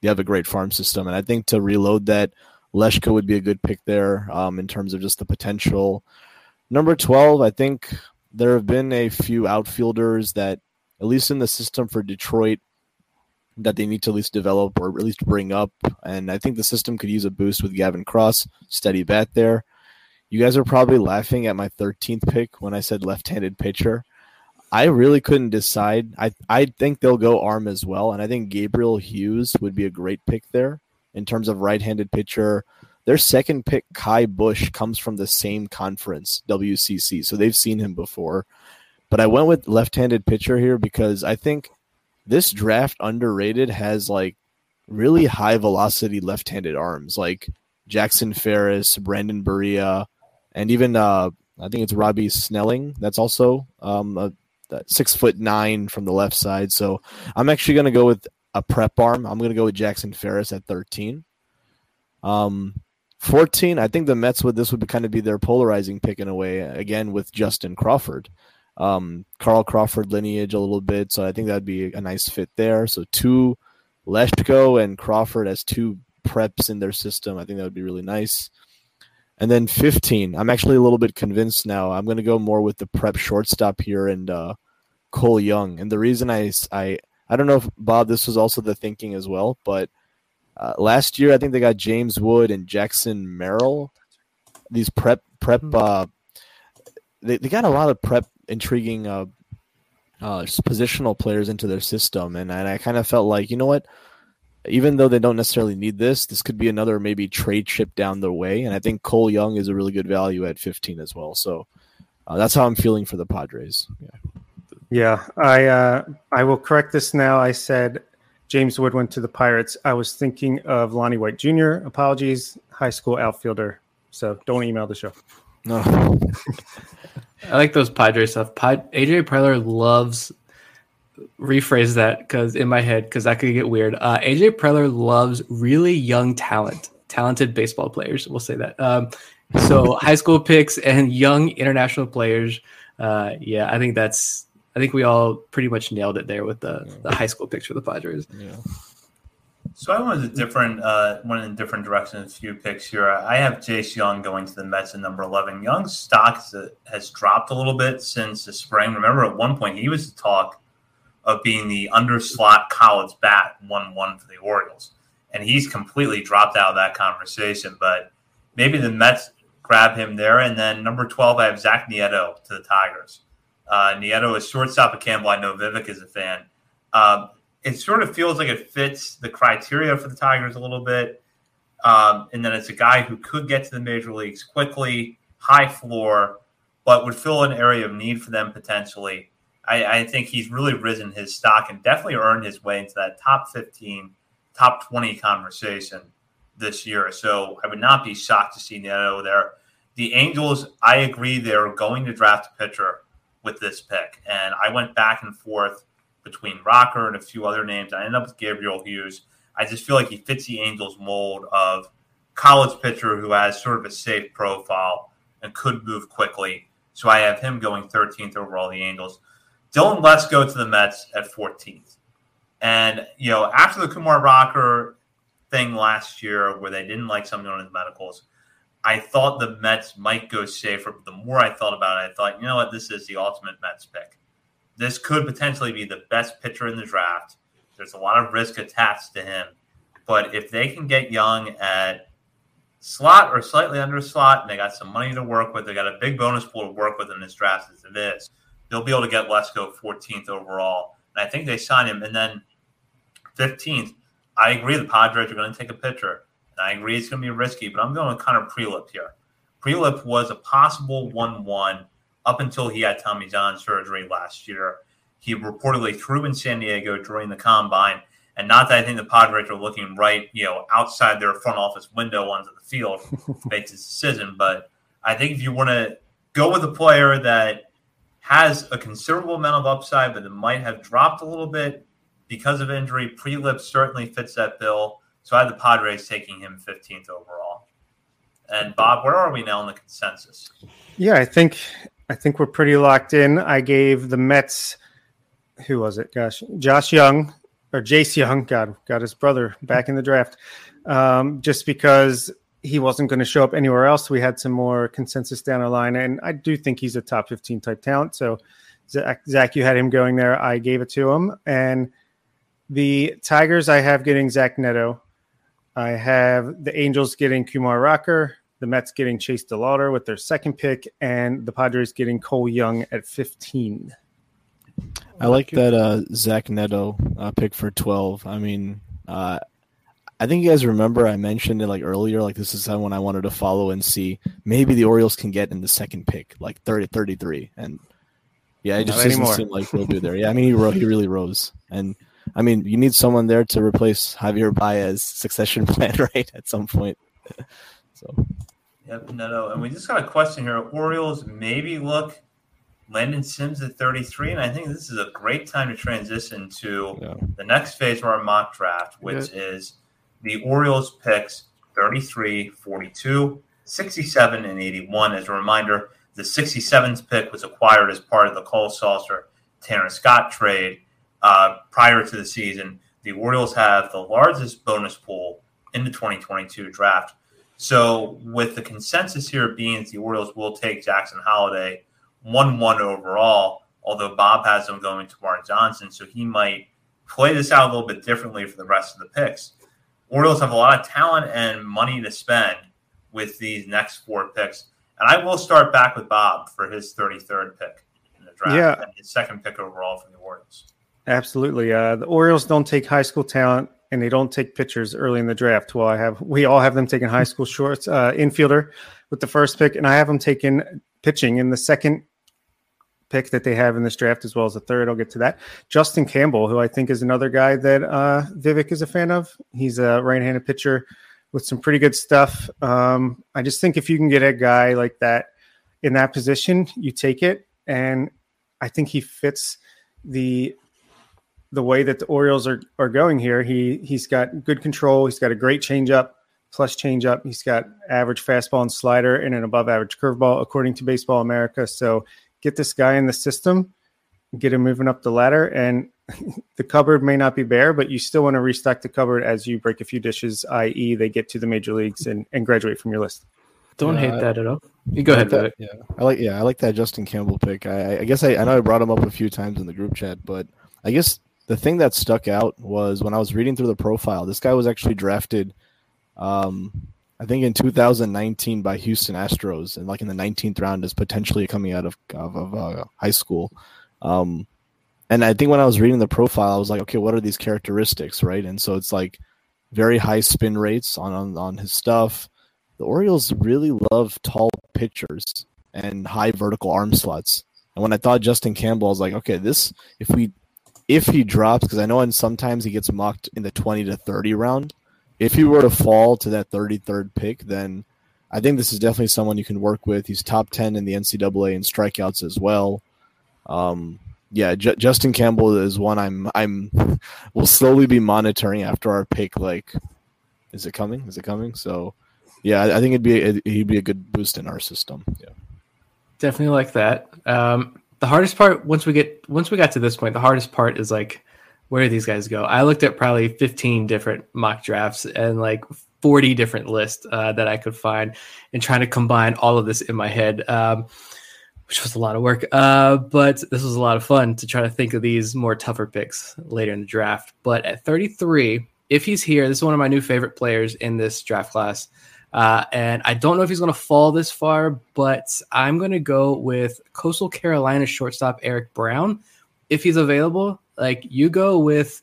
they have a great farm system. And I think to reload that, Lesko would be a good pick there um, in terms of just the potential. Number 12, I think there have been a few outfielders that, at least in the system for Detroit, that they need to at least develop or at least bring up. And I think the system could use a boost with Gavin Cross. Steady bat there. You guys are probably laughing at my 13th pick when I said left handed pitcher. I really couldn't decide. I, I think they'll go arm as well. And I think Gabriel Hughes would be a great pick there in terms of right-handed pitcher. Their second pick, Kai Bush, comes from the same conference, WCC, so they've seen him before. But I went with left-handed pitcher here because I think this draft underrated has like really high velocity left-handed arms, like Jackson Ferris, Brandon Barriera, and even uh, I think it's Robby Snelling. That's also um, a, a six foot nine from the left side. So I'm actually going to go with a prep arm. I'm going to go with Jackson Ferris at 13. Um, 14, I think the Mets would this would be kind of be their polarizing pick in a way again with Justin Crawford. Um, Carl Crawford lineage a little bit, so I think that'd be a nice fit there. So two Lesko and Crawford as two preps in their system. I think that would be really nice. And then 15, I'm actually a little bit convinced now. I'm going to go more with the prep shortstop here and uh, Cole Young. And the reason I, I, I don't know if Bob, this was also the thinking as well, but uh, last year I think they got James Wood and Jackson Merrill. These prep prep, hmm. uh, they they got a lot of prep intriguing uh, uh, positional players into their system, and, and I kind of felt like you know what, even though they don't necessarily need this, this could be another maybe trade chip down the way. And I think Cole Young is a really good value at 15 as well. So uh, that's how I'm feeling for the Padres. Yeah, yeah I uh, I will correct this now. I said James Wood went to the Pirates. I was thinking of Lonnie White Jr. Apologies, high school outfielder. So don't email the show. No. <laughs> I like those Padres stuff. AJ Preller loves rephrase that because in my head because that could get weird. Uh, AJ Preller loves really young talent, talented baseball players. We'll say that. Um, so high school picks and young international players. Uh, yeah, I think that's. I think we all pretty much nailed it there with the, the high school picture of the Padres. Yeah. So I went a different, uh, went in a different direction. A few picks here. I have Jace Jung going to the Mets at number eleven. Jung's stock has dropped a little bit since the spring. Remember, at one point he was the talk of being the underslot college bat one one for the Orioles, and he's completely dropped out of that conversation. But maybe the Mets grab him there, and then number twelve, I have Zach Neto to the Tigers. Uh, Neto is shortstop at Campbell. I know Vivek is a fan. Um, it sort of feels like it fits the criteria for the Tigers a little bit. Um, and then it's a guy who could get to the major leagues quickly, high floor, but would fill an area of need for them potentially. I, I, think he's really risen his stock and definitely earned his way into that top 15, top 20 conversation this year. So I would not be shocked to see Neto there. The Angels, I agree, they're going to draft a pitcher with this pick. And I went back and forth between Rocker and a few other names. I ended up with Gabriel Hughes. I just feel like he fits the Angels mold of college pitcher who has sort of a safe profile and could move quickly. So I have him going 13th overall, the Angels. Dylan Lesko to the Mets at 14th. And, you know, after the Kumar Rocker thing last year where they didn't like something on his medicals, I thought the Mets might go safer. But the more I thought about it, I thought, you know what, this is the ultimate Mets pick. This could potentially be the best pitcher in the draft. There's a lot of risk attached to him. But if they can get Jung at slot or slightly under slot, and they got some money to work with, they got a big bonus pool to work with in this draft as it is they'll be able to get Lesko 14th overall. And I think they sign him. And then 15th, I agree the Padres are going to take a pitcher. I agree it's going to be risky, but I'm going to kind of Prielipp here. Prielipp was a possible 1 1 up until he had Tommy John surgery last year. He reportedly threw in San Diego during the combine. And not that I think the Padres are looking right, you know, outside their front office window onto the field to <laughs> make this decision. But I think if you want to go with a player that has a considerable amount of upside, but it might have dropped a little bit because of injury. Prielipp certainly fits that bill. So I had the Padres taking him 15th overall. And Bob, where are we now in the consensus? Yeah, I think I think we're pretty locked in. I gave the Mets who was it? Gosh, Josh Jung or Jace Jung, God, got his brother back in the draft. Um, just because he wasn't going to show up anywhere else. We had some more consensus down the line, and I do think he's a top 15 type talent. So, Zach, Zach, you had him going there. I gave it to him. And the Tigers, I have getting Zach Neto. I have the Angels getting Kumar Rocker, the Mets getting Chase DeLauter with their second pick, and the Padres getting Cole Young at 15. I like that uh, Zach Neto uh, pick for 12. I mean, uh, I think you guys remember I mentioned it like earlier, like this is someone I wanted to follow and see maybe the Orioles can get in the second pick, like 30, 33. And yeah, it just Not doesn't anymore. seem like they'll be there. Yeah, I mean, he, ro- he really rose. And I mean, you need someone there to replace Javier Baez succession <laughs> plan, right? At some point. <laughs> so Yep, no, no. And we just got a question here. Orioles maybe look Landon Sims at 33, and I think this is a great time to transition to yeah. the next phase of our mock draft, which yeah. is the Orioles picks 33, 42, 67, and 81. As a reminder, the 67th pick was acquired as part of the Cole Sulser Tanner Scott trade uh, prior to the season. The Orioles have the largest bonus pool in the 2022 draft. So, with the consensus here being the Orioles will take Jackson Holliday 1 1 overall, although Bob has them going to Termarr Johnson. So, he might play this out a little bit differently for the rest of the picks. Orioles have a lot of talent and money to spend with these next four picks. And I will start back with Bob for his 33rd pick in the draft yeah. and his second pick overall for the Orioles. Absolutely. Uh, the Orioles don't take high school talent and they don't take pitchers early in the draft. Well, I have we all have them taking high school shorts uh, infielder with the first pick, and I have them taking pitching in the second pick that they have in this draft, as well as the third. I'll get to that. Justin Campbell, who I think is another guy that uh, Vivek is a fan of. He's a right-handed pitcher with some pretty good stuff. Um, I just think if you can get a guy like that in that position, you take it, and I think he fits the the way that the Orioles are are going here. He he's got good control. He's got a great changeup, plus changeup. He's got average fastball and slider and an above average curveball, according to Baseball America. So get this guy in the system, get him moving up the ladder, and <laughs> the cupboard may not be bare, but you still want to restock the cupboard as you break a few dishes, i.e., they get to the major leagues and, and graduate from your list. Don't hate uh, that at all. You go I ahead. Like that, yeah, I like yeah, I like that Justin Campbell pick. I, I guess I, I know I brought him up a few times in the group chat, but I guess the thing that stuck out was when I was reading through the profile. This guy was actually drafted, um, I think in 2019 by Houston Astros, and like in the 19th round, is potentially coming out of of, of uh, high school. Um, and I think when I was reading the profile, I was like, okay, what are these characteristics, right? And so it's like very high spin rates on on, on his stuff. The Orioles really love tall pitchers and high vertical arm slots. And when I thought Justin Campbell, I was like, okay, this if we if he drops, because I know and sometimes he gets mocked in the 20 to 30 round. If he were to fall to that 33rd pick, then I think this is definitely someone you can work with. He's top 10 in the NCAA in strikeouts as well. Um, yeah, J- Justin Campbell is one I'm I'm <laughs> will slowly be monitoring after our pick. Like, is it coming? Is it coming? So, yeah, I, I think it'd be a, he'd be a good boost in our system. Yeah, definitely like that. Um, the hardest part once we get once we got to this point, the hardest part is like where do these guys go? I looked at probably 15 different mock drafts and like 40 different lists uh, that I could find and trying to combine all of this in my head, um, which was a lot of work. Uh, but this was a lot of fun to try to think of these more tougher picks later in the draft. But at 33, if he's here, this is one of my new favorite players in this draft class. Uh, and I don't know if he's going to fall this far, but I'm going to go with Coastal Carolina shortstop Eric Brown. If he's available, like you go with,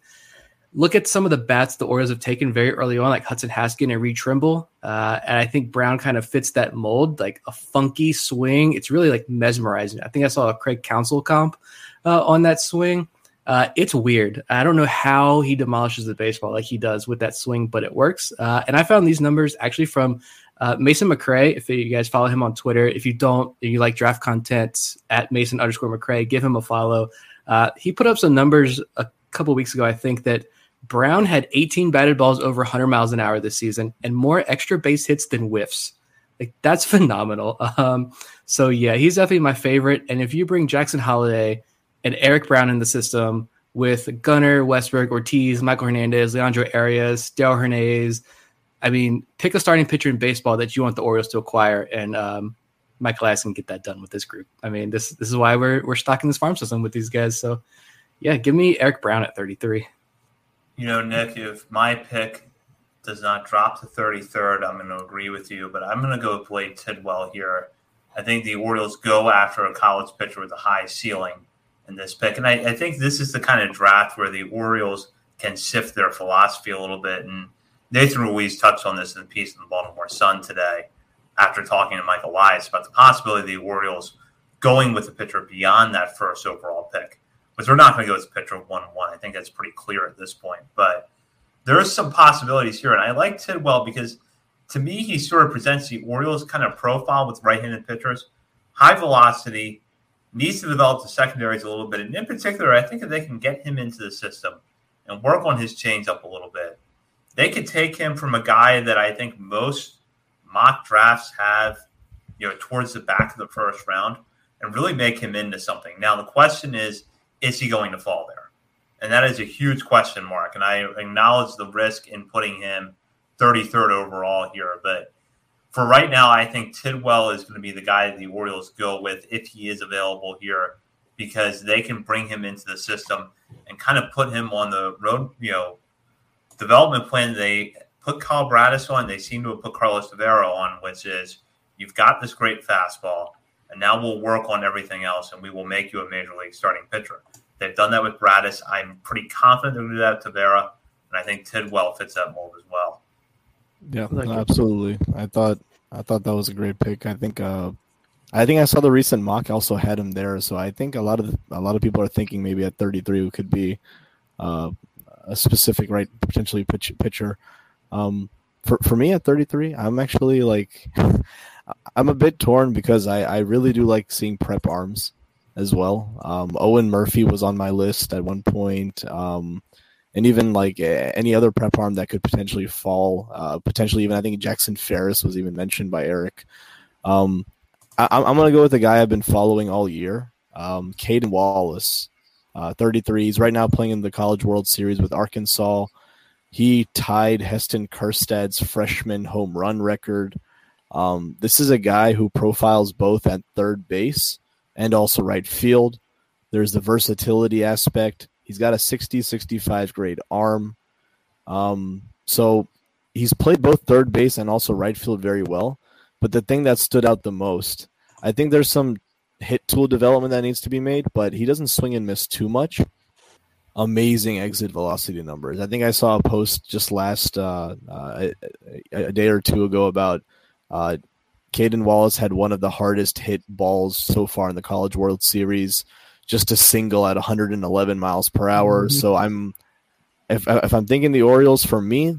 look at some of the bats the Orioles have taken very early on, like Hudson Haskin and Reed Trimble. Uh, and I think Brown kind of fits that mold, like a funky swing. It's really like mesmerizing. I think I saw a Craig Counsell comp uh, on that swing. Uh, it's weird. I don't know how he demolishes the baseball like he does with that swing, but it works. Uh, and I found these numbers actually from uh, Mason McRae. If you guys follow him on Twitter, if you don't, and you like draft content at Mason underscore McRae, give him a follow. Uh, he put up some numbers a couple weeks ago. I think that Brown had 18 batted balls over 100 miles an hour this season and more extra base hits than whiffs. Like that's <laughs> phenomenal. Um, so yeah, he's definitely my favorite. And if you bring Jackson Holliday and Eric Brown in the system with Gunnar, Westburg, Ortiz, Maikol Hernandez, Leandro Arias, Dale Hernandez. I mean, pick a starting pitcher in baseball that you want the Orioles to acquire, and um, Michael Elias can get that done with this group. I mean, this this is why we're we're stocking this farm system with these guys. So, yeah, give me Eric Brown at 33. You know, Nick, if my pick does not drop to 33rd, I'm going to agree with you, but I'm going to go with Blade Tidwell here. I think the Orioles go after a college pitcher with a high ceiling in this pick. And I, I, think this is the kind of draft where the Orioles can sift their philosophy a little bit. And Nathan Ruiz touched on this in the piece in the Baltimore Sun today after talking to Michael Elias about the possibility of the Orioles going with a pitcher beyond that first overall pick. But they're not going to go with a pitcher 1 1. I think that's pretty clear at this point. But there is some possibilities here. And I like Tidwell because to me, he sort of presents the Orioles kind of profile with right-handed pitchers, high velocity, needs to develop the secondaries a little bit, and in particular, I think if they can get him into the system and work on his changeup a little bit, they could take him from a guy that I think most mock drafts have, you know, towards the back of the first round, and really make him into something. Now, the question is, is he going to fall there? And that is a huge question mark. And I acknowledge the risk in putting him 33rd overall here. But for right now, I think Tidwell is going to be the guy the Orioles go with if he is available here because they can bring him into the system and kind of put him on the road, you know, development plan they put Kyle Bradish on. They seem to have put Carlos Tavera on, which is you've got this great fastball, and now we'll work on everything else, and we will make you a major league starting pitcher. They've done that with Bradish. I'm pretty confident they'll do that with Tavera, and I think Tidwell fits that mold as well. Yeah, absolutely. I thought I thought that was a great pick. I think uh, I think I saw the recent mock also had him there, so I think a lot of a lot of people are thinking maybe at 33 who could be uh, a specific right potentially pitch, pitcher. Um, for for me at 33, I'm actually like <laughs> I'm a bit torn because I I really do like seeing prep arms as well. Um, Owen Murphy was on my list at one point. Um, and even like any other prep arm that could potentially fall, uh, potentially even I think Jackson Ferris was even mentioned by Eric. Um, I, am going to go with the guy I've been following all year, um, Cayden Wallace, uh, 33. He's right now playing in the College World Series with Arkansas. He tied Heston Kjerstad's freshman home run record. Um, this is a guy who profiles both at third base and also right field. There's the versatility aspect. He's got a 60 65 grade arm. Um, so he's played both third base and also right field very well. But the thing that stood out the most, I think there's some hit tool development that needs to be made, but he doesn't swing and miss too much. Amazing exit velocity numbers. I think I saw a post just last uh, uh, a, a, day or two ago about uh, Cayden Wallace had one of the hardest hit balls so far in the College World Series, just a single at 111 miles per hour. Mm-hmm. So I'm, if if I'm thinking the Orioles for me,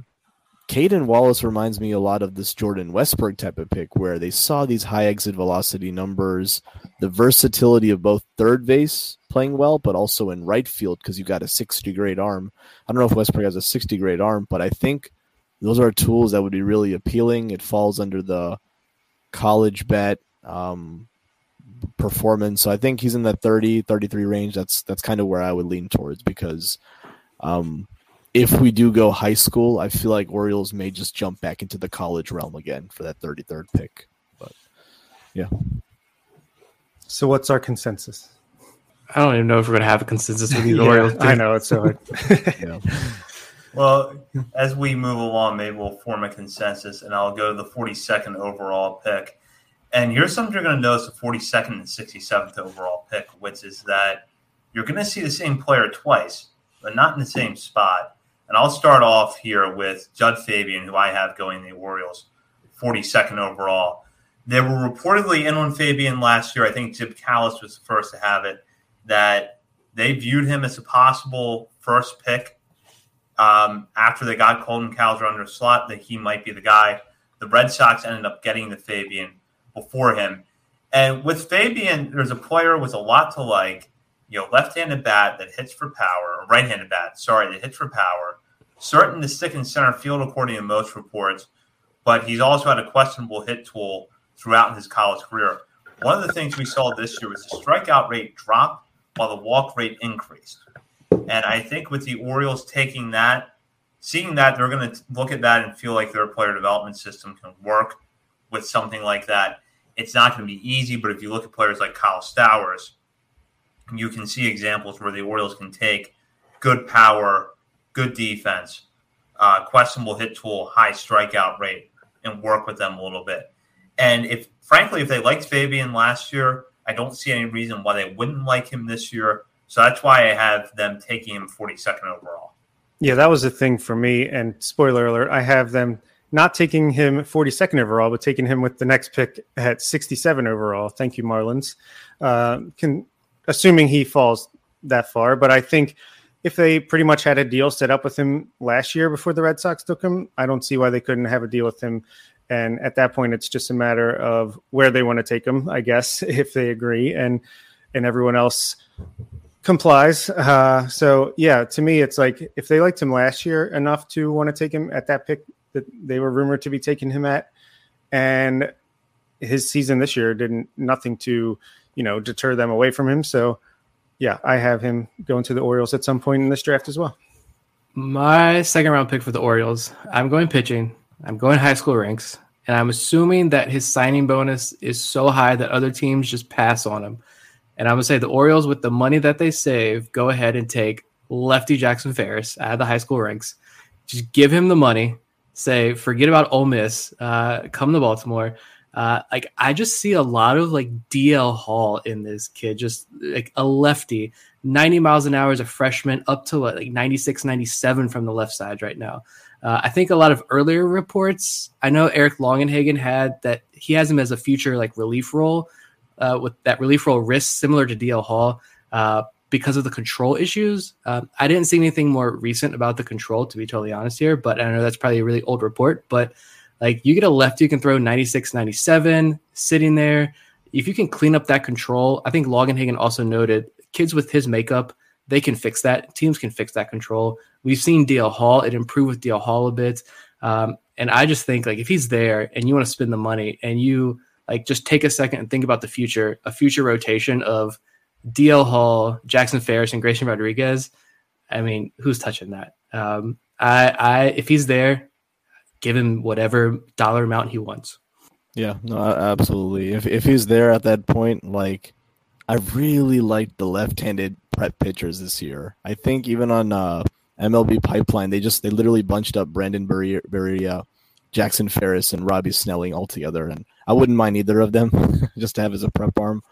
Cayden Wallace reminds me a lot of this Jordan Westburg type of pick, where they saw these high exit velocity numbers, the versatility of both third base playing well, but also in right field because you got a 60 grade arm. I don't know if Westberg has a 60 grade arm, but I think those are tools that would be really appealing. It falls under the college bet um, performance. So I think he's in the 30, 33 range. That's that's kind of where I would lean towards because um, if we do go high school, I feel like Orioles may just jump back into the college realm again for that 33rd pick. But yeah. So what's our consensus? I don't even know if we're going to have a consensus with these <laughs> yeah, Orioles. I know it's so hard. <laughs> yeah. Well, as we move along, maybe we'll form a consensus, and I'll go to the 42nd overall pick. And here's something you're going to notice the 42nd and 67th overall pick, which is that you're going to see the same player twice, but not in the same spot. And I'll start off here with Judd Fabian, who I have going the Orioles, 42nd overall. They were reportedly in on Fabian last year. I think Jim Callis was the first to have it, that they viewed him as a possible first pick um, after they got Colton Cowser under a slot that he might be the guy. The Red Sox ended up getting the Fabian before him. And with Fabian, there's a player with a lot to like. You know, left-handed bat that hits for power, or right-handed bat, sorry, that hits for power. Certain to stick in center field according to most reports, but he's also had a questionable hit tool throughout his college career. One of the things we saw this year was the strikeout rate drop while the walk rate increased. And I think with the Orioles taking that, seeing that, they're going to look at that and feel like their player development system can work with something like that. It's not going to be easy, but if you look at players like Kyle Stowers, you can see examples where the Orioles can take good power, good defense, uh, questionable hit tool, high strikeout rate, and work with them a little bit. And if, frankly, if they liked Fabian last year, I don't see any reason why they wouldn't like him this year. So that's why I have them taking him 42nd overall. Yeah, that was the thing for me. And spoiler alert, I have them not taking him 42nd overall, but taking him with the next pick at 67 overall. Thank you, Marlins. Uh, can assuming he falls that far, but I think if they pretty much had a deal set up with him last year before the Red Sox took him, I don't see why they couldn't have a deal with him And at that point, it's just a matter of where they want to take him, I guess, <laughs> if they agree, and and everyone else complies. Uh, so yeah, to me, it's like if they liked him last year enough to want to take him at that pick that they were rumored to be taking him at, and his season this year didn't nothing to you know deter them away from him. So yeah, I have him going to the Orioles at some point in this draft as well. My second round pick for the Orioles, I'm going pitching. I'm going high school ranks, and I'm assuming that his signing bonus is so high that other teams just pass on him. And I'm gonna say the Orioles, with the money that they save, go ahead and take lefty Jackson Ferris out of the high school ranks. Just give him the money. Say, forget about Ole Miss. Uh, come to Baltimore. Uh, like I just see a lot of like DL Hall in this kid, just like a lefty, 90 miles an hour as a freshman, up to what, like 96, 97 from the left side right now. Uh, I think a lot of earlier reports, I know Eric Longenhagen had that he has him as a future like relief role uh, with that relief role risk similar to DL Hall uh, because of the control issues. Um, I didn't see anything more recent about the control, to be totally honest here, but I know that's probably a really old report. But like you get a left, you can throw 96, 97 sitting there. If you can clean up that control, I think Longenhagen also noted kids with his makeup, they can fix that. Teams can fix that control. We've seen DL Hall, it improved with DL Hall a bit. Um, and I just think like if he's there and you want to spend the money and you like just take a second and think about the future, a future rotation of DL Hall, Jackson Ferris, and Grayson Rodriguez. I mean, who's touching that? Um, I, I, if he's there, give him whatever dollar amount he wants. Yeah, no, absolutely. If if he's there at that point, like I really liked the left-handed prep pitchers this year. I think even on uh, MLB Pipeline, they just they literally bunched up Brandon Barriera, Jackson Ferris, and Robby Snelling all together, and I wouldn't mind either of them <laughs> just to have as a prep arm.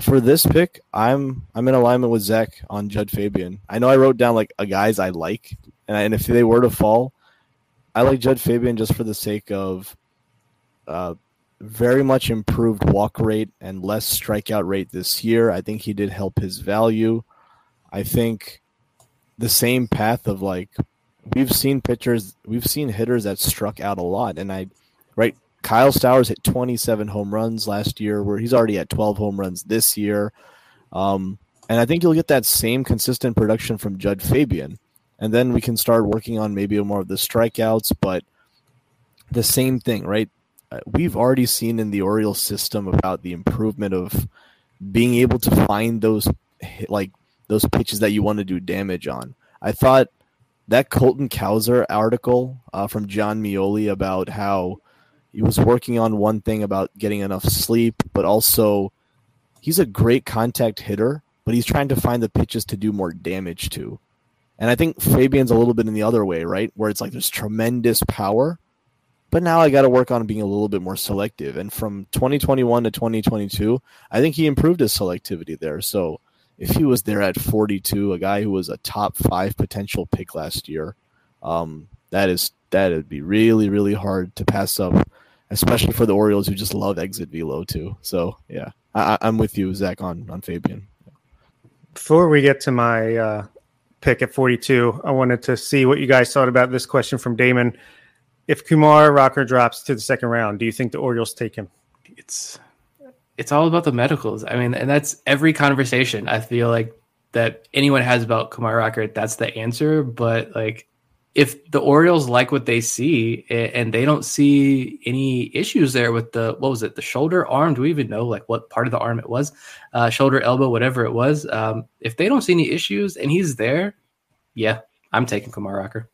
For this pick, I'm I'm in alignment with Zach on Jud Fabian. I know I wrote down like a guys I like, and, I, and if they were to fall, I like Jud Fabian just for the sake of uh, very much improved walk rate and less strikeout rate this year. I think he did help his value. I think the same path of like we've seen pitchers, we've seen hitters that struck out a lot, and I right. Kyle Stowers hit 27 home runs last year, where he's already at 12 home runs this year. Um, and I think you'll get that same consistent production from Jud Fabian and then we can start working on maybe more of the strikeouts. But the same thing, right? Uh, we've already seen in the Orioles system about the improvement of being able to find those like those pitches that you want to do damage on. I thought that Colton Cowser article uh, from Jon Meoli about how he was working on one thing about getting enough sleep, but also he's a great contact hitter, but he's trying to find the pitches to do more damage to. And I think Fabian's a little bit in the other way, right? Where it's like there's tremendous power, but now I got to work on being a little bit more selective. And from 2021 to 2022, I think he improved his selectivity there. So if he was there at 42, a guy who was a top five potential pick last year, um, that is that would be really really hard to pass up, especially for the Orioles who just love exit velo too. So yeah, I, am with you, Zach, on on Fabian. Before we get to my uh, pick at 42. I wanted to see what you guys thought about this question from Damon. If Kumar Rocker drops to the second round, do you think the Orioles take him? It's it's all about the medicals. I mean, and that's every conversation I feel like that anyone has about Kumar Rocker, that's the answer. But like if the Orioles like what they see and they don't see any issues there with the what was it the shoulder arm? Do we even know like what part of the arm it was? Uh, shoulder elbow whatever it was. Um, if they don't see any issues and he's there yeah I'm taking Kumar Rocker.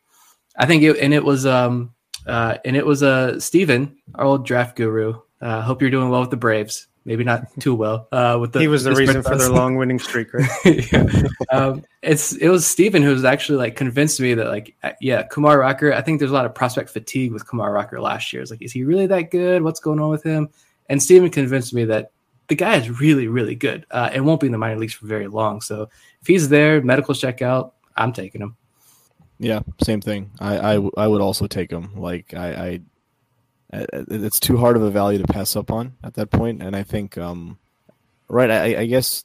I think it and it was um uh, and it was uh Steven our old draft guru. Uh, hope you're doing well with the Braves maybe not <laughs> too well. Uh, with the he was the reason for their <laughs> long winning streak, right? <laughs> yeah. um, it's it was Steven who was actually like convinced me that like uh, yeah, Kumar Rocker. I think there's a lot of prospect fatigue with Kumar Rocker last year. It's like, is he really that good? What's going on with him? And Steven convinced me that the guy is really really good uh, and won't be in the minor leagues for very long. So if he's there, medicals check out, I'm taking him. Yeah, same thing. I, I, I would also take him. Like I, I it's too hard of a value to pass up on at that point. And I think, um, right, I, I, guess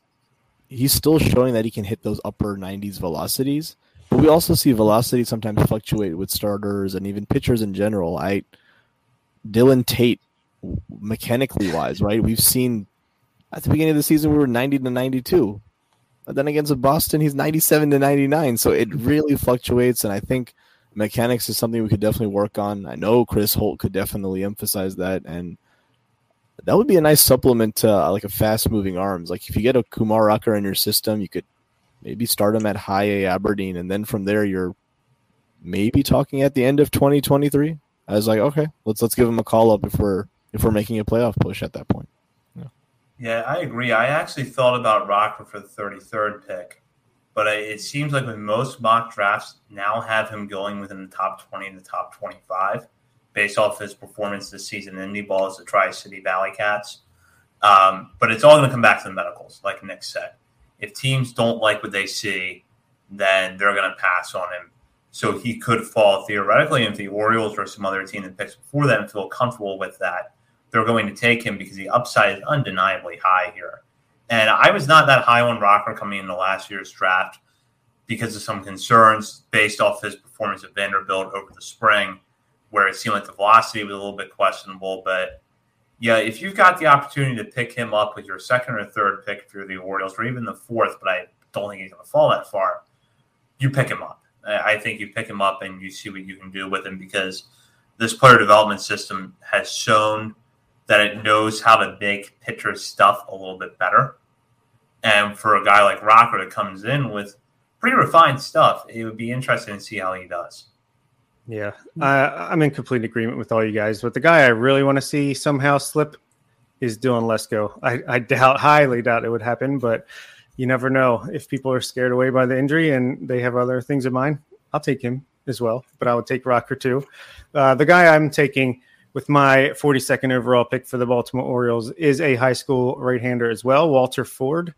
he's still showing that he can hit those upper 90s velocities. But we also see velocity sometimes fluctuate with starters and even pitchers in general. I Dillon Tate, mechanically wise, right? We've seen at the beginning of the season we were 90 to 92. But then against Boston, he's 97 to 99. So it really fluctuates. And I think mechanics is something we could definitely work on. I know Chris Holt could definitely emphasize that. And that would be a nice supplement to uh, like a fast moving arms. Like if you get a Kumar Rocker in your system, you could maybe start him at high A Aberdeen. And then from there, you're maybe talking at the end of 2023. I was like, okay, let's let's give him a call up if we're if we're making a playoff push at that point. Yeah, yeah I agree. I actually thought about Rocker for the 33rd pick, but it seems like with most mock drafts now have him going within the top 20 to top 25 based off his performance this season in the ball as the Tri City Valley Cats. Um, but it's all going to come back to the medicals, like Nick said. If teams don't like what they see, then they're going to pass on him so he could fall theoretically if the Orioles or some other team that picks before them feel comfortable with that. They're going to take him because the upside is undeniably high here. And I was not that high on Rocker coming into last year's draft because of some concerns based off his performance at Vanderbilt over the spring, where it seemed like the velocity was a little bit questionable. But yeah, if you've got the opportunity to pick him up with your second or third pick you're the Orioles, or even the fourth, but I don't think he's going to fall that far, you pick him up I think you pick him up and you see what you can do with him because this player development system has shown that it knows how to make pitchers stuff a little bit better. And for a guy like Rocker that comes in with pretty refined stuff, it would be interesting to see how he does. Yeah, I, I'm in complete agreement with all you guys. But the guy I really want to see somehow slip is Dylan Lesko. I, I doubt, highly doubt it would happen, but you never know if people are scared away by the injury and they have other things in mind. I'll take him as well, but I would take Rocker too. Uh, the guy I'm taking with my 42nd overall pick for the Baltimore Orioles is a high school right hander as well, Walter Ford,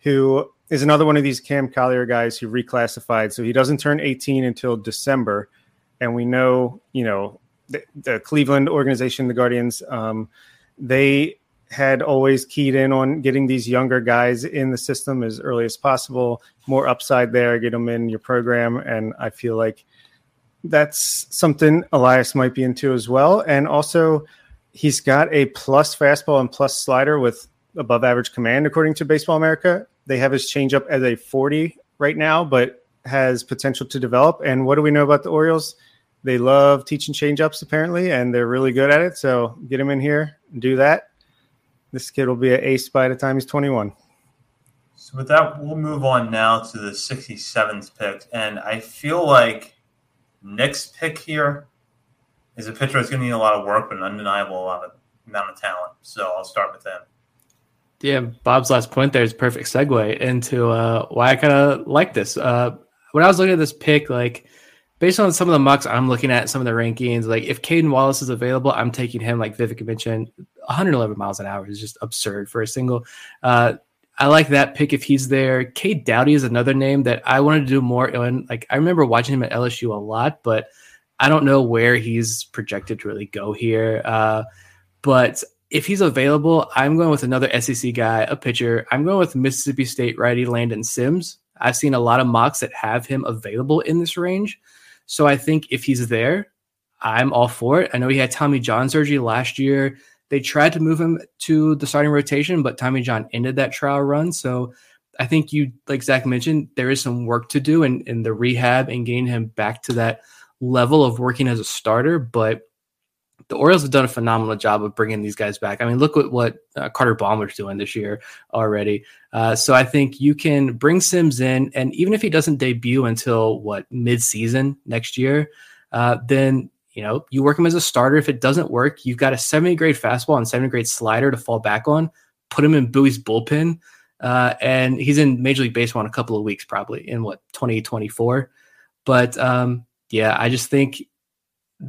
who is another one of these Cam Collier guys who reclassified. So he doesn't turn 18 until December. And we know, you know, the, the Cleveland organization, the Guardians, um, they had always keyed in on getting these younger guys in the system as early as possible. More upside there, get them in your program, and I feel like that's something Elias might be into as well. And also, he's got a plus fastball and plus slider with above average command, according to Baseball America. They have his changeup as a 40 right now, but has potential to develop. And what do we know about the Orioles? They love teaching changeups apparently, and they're really good at it. So get him in here and do that this kid will be an ace by the time he's 21. So with that, we'll move on now to the 67th pick, and I feel like Nick's pick here is a pitcher that's going to need a lot of work, but an undeniable lot of amount of talent. So I'll start with him. Yeah, Bob's last point there is perfect segue into uh, why I kind of like this. Uh, when I was looking at this pick, like based on some of the mocks I'm looking at, some of the rankings, like if Cayden Wallace is available, I'm taking him. Like Vivek mentioned, 111 miles an hour is just absurd for a single. Uh, I like that pick if he's there. Cade Doughty is another name that I wanted to do more on. Like I remember watching him at LSU a lot, but I don't know where he's projected to really go here. Uh, but if he's available, I'm going with another SEC guy, a pitcher. I'm going with Mississippi State righty Landon Sims. I've seen a lot of mocks that have him available in this range. So I think if he's there, I'm all for it. I know he had Tommy John surgery last year. They tried to move him to the starting rotation, but Tommy John ended that trial run. So I think you, like Zach mentioned, there is some work to do in, in the rehab and getting him back to that level of working as a starter. But the Orioles have done a phenomenal job of bringing these guys back. I mean, look at what uh, Carter Baumler's doing this year already. Uh, so I think you can bring Sims in, and even if he doesn't debut until what mid-season next year, uh, then you know you work him as a starter. If it doesn't work, you've got a 70 grade fastball and 70 grade slider to fall back on. Put him in Bowie's bullpen, uh, and he's in Major League Baseball in a couple of weeks, probably in what 2024. But um, yeah, I just think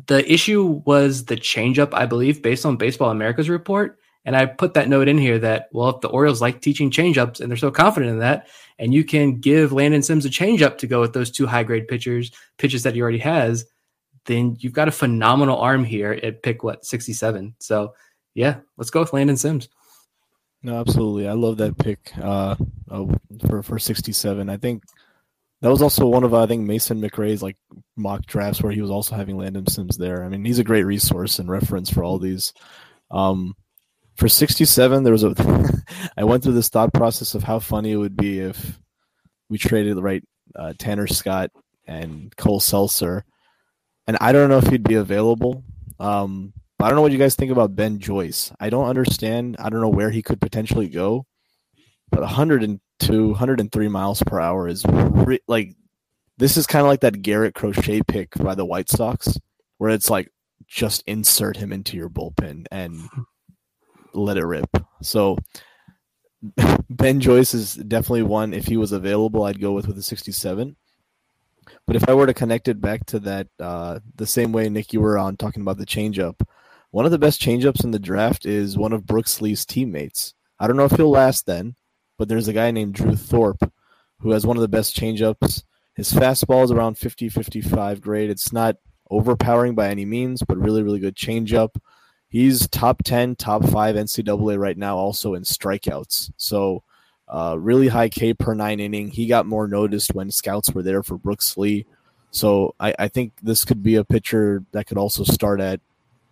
the issue was the changeup, I believe, based on Baseball America's report. And I put that note in here that, well, if the Orioles like teaching changeups and they're so confident in that, and you can give Landon Sims a changeup to go with those two high grade pitchers, pitches that he already has, then you've got a phenomenal arm here at pick what 67. So yeah, let's go with Landon Sims. No, absolutely. I love that pick uh, uh, for for 67. I think That was also one of I think Mason McRae's like mock drafts where he was also having Landon Sims there. I mean, he's a great resource and reference for all these. Um, for 67, there was a. <laughs> I went through this thought process of how funny it would be if we traded the right uh, Tanner Scott and Cole Sulser, and I don't know if he'd be available. Um, I don't know what you guys think about Ben Joyce. I don't understand. I don't know where he could potentially go, but 102, 103 miles per hour is re- like this is kind of like that Garrett Crochet pick by the White Sox, where it's like just insert him into your bullpen and let it rip. So <laughs> Ben Joyce is definitely one. If he was available, I'd go with with a 67. But if I were to connect it back to that, uh, the same way Nick you were on talking about the changeup, one of the best changeups in the draft is one of Brooks Lee's teammates. I don't know if he'll last then, but there's a guy named Drew Thorpe who has one of the best changeups. His fastball is around 50 55 grade. It's not overpowering by any means, but really, really good changeup. He's top 10, top 5 NCAA right now, also in strikeouts. So, uh, really high K per nine inning. He got more noticed when scouts were there for Brooks Lee. So, I, I think this could be a pitcher that could also start at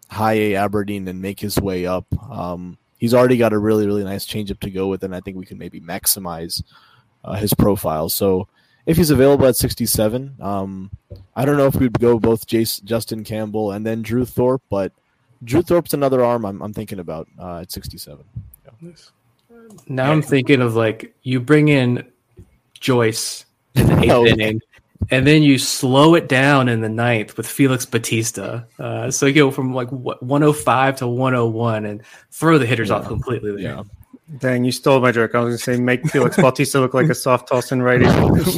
high A Aberdeen and make his way up. Um, he's already got a really, really nice changeup to go with, and I think we can maybe maximize uh, his profile. So, if he's available at 67, um, I don't know if we'd go both Jace, Justin Campbell and then Drew Thorpe, but Drew Thorpe's another arm I'm, I'm thinking about uh, at 67. Yeah. Now I'm thinking of like you bring in Joyce in the eighth oh. inning, and then you slow it down in the ninth with Felix Bautista. Uh, so you go from like 105 to 101 and throw the hitters yeah. off completely. There. Yeah. Dang, you stole my joke. I was going to say make Felix <laughs> Bautista look like a soft toss tossing righty.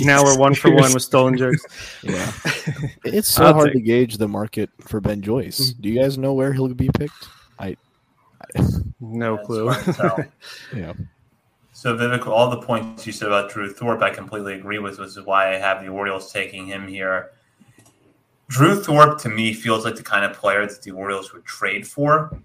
now we're one for one with stolen jokes. Yeah, <laughs> it's so I'll hard take... to gauge the market for Ben Joyce. Do you guys know where he'll be picked? I, No clue. <laughs> yeah. So Vivek, all the points you said about Drew Thorpe, I completely agree with, which is why I have the Orioles taking him here. Drew Thorpe to me feels like the kind of player that the Orioles would trade for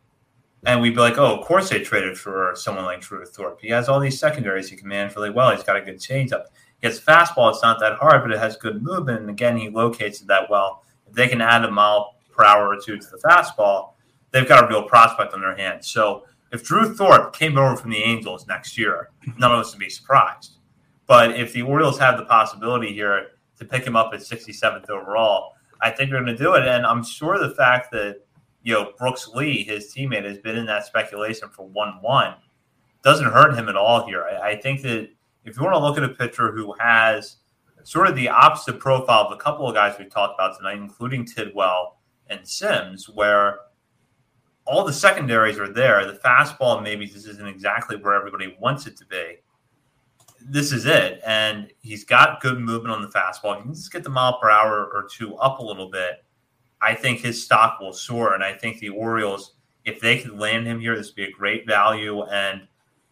and we'd be like, oh, of course they traded for someone like Drew Thorpe. He has all these secondaries he can manage really well. He's got a good changeup. He has fastball. It's not that hard, but it has good movement. And again, he locates it that well. If they can add a mile per hour or two to the fastball, they've got a real prospect on their hands. So if Drew Thorpe came over from the Angels next year, none of us would be surprised. But if the Orioles have the possibility here to pick him up at 67th overall, I think they're going to do it. And I'm sure the fact that you know, Brooks Lee, his teammate, has been in that speculation for 1 1. Doesn't hurt him at all here. I, I, think that if you want to look at a pitcher who has sort of the opposite profile of a couple of guys we've talked about tonight, including Tidwell and Sims, where all the secondaries are there, the fastball maybe this isn't exactly where everybody wants it to be. This is it. And he's got good movement on the fastball. He can just get the mile per hour or two up a little bit I think his stock will soar. And I think the Orioles, if they could land him here, this would be a great value. And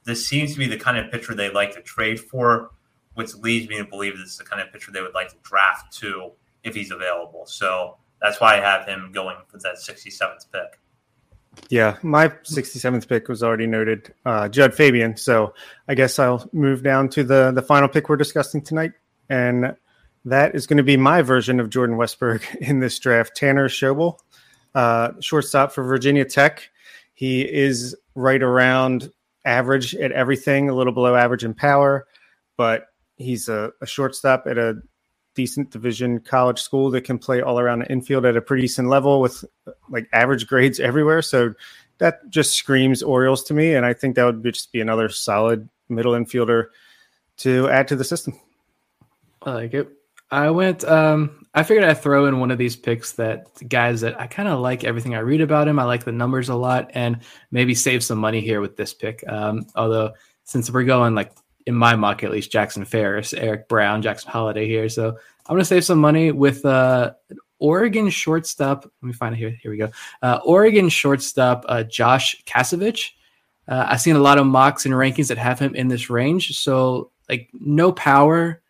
this seems to be the kind of pitcher they like to trade for, which leads me to believe this is the kind of pitcher they would like to draft to if he's available. So that's why I have him going for that 67th pick. Yeah, my 67th pick was already noted, uh, Jud Fabian. So I guess I'll move down to the the final pick we're discussing tonight, and that is going to be my version of Jordan Westburg <laughs> in this draft. Tanner Schobel, uh, shortstop for Virginia Tech. He is right around average at everything, a little below average in power, but he's a, a shortstop at a decent division college school that can play all around the infield at a pretty decent level with like average grades everywhere. So that just screams Orioles to me. And I think that would just be another solid middle infielder to add to the system. I like it. I went. Um, I figured I'd throw in one of these picks that guys that I kind of like everything I read about him. I like the numbers a lot, and maybe save some money here with this pick. Um, although since we're going like in my mock at least, Jackson Ferris, Eric Brown, Jackson Holliday here, so I'm gonna save some money with uh, Oregon shortstop. Let me find it here. Here we go. Uh, Oregon shortstop uh, Josh Kasevich. Uh, I've seen a lot of mocks and rankings that have him in this range. So like no power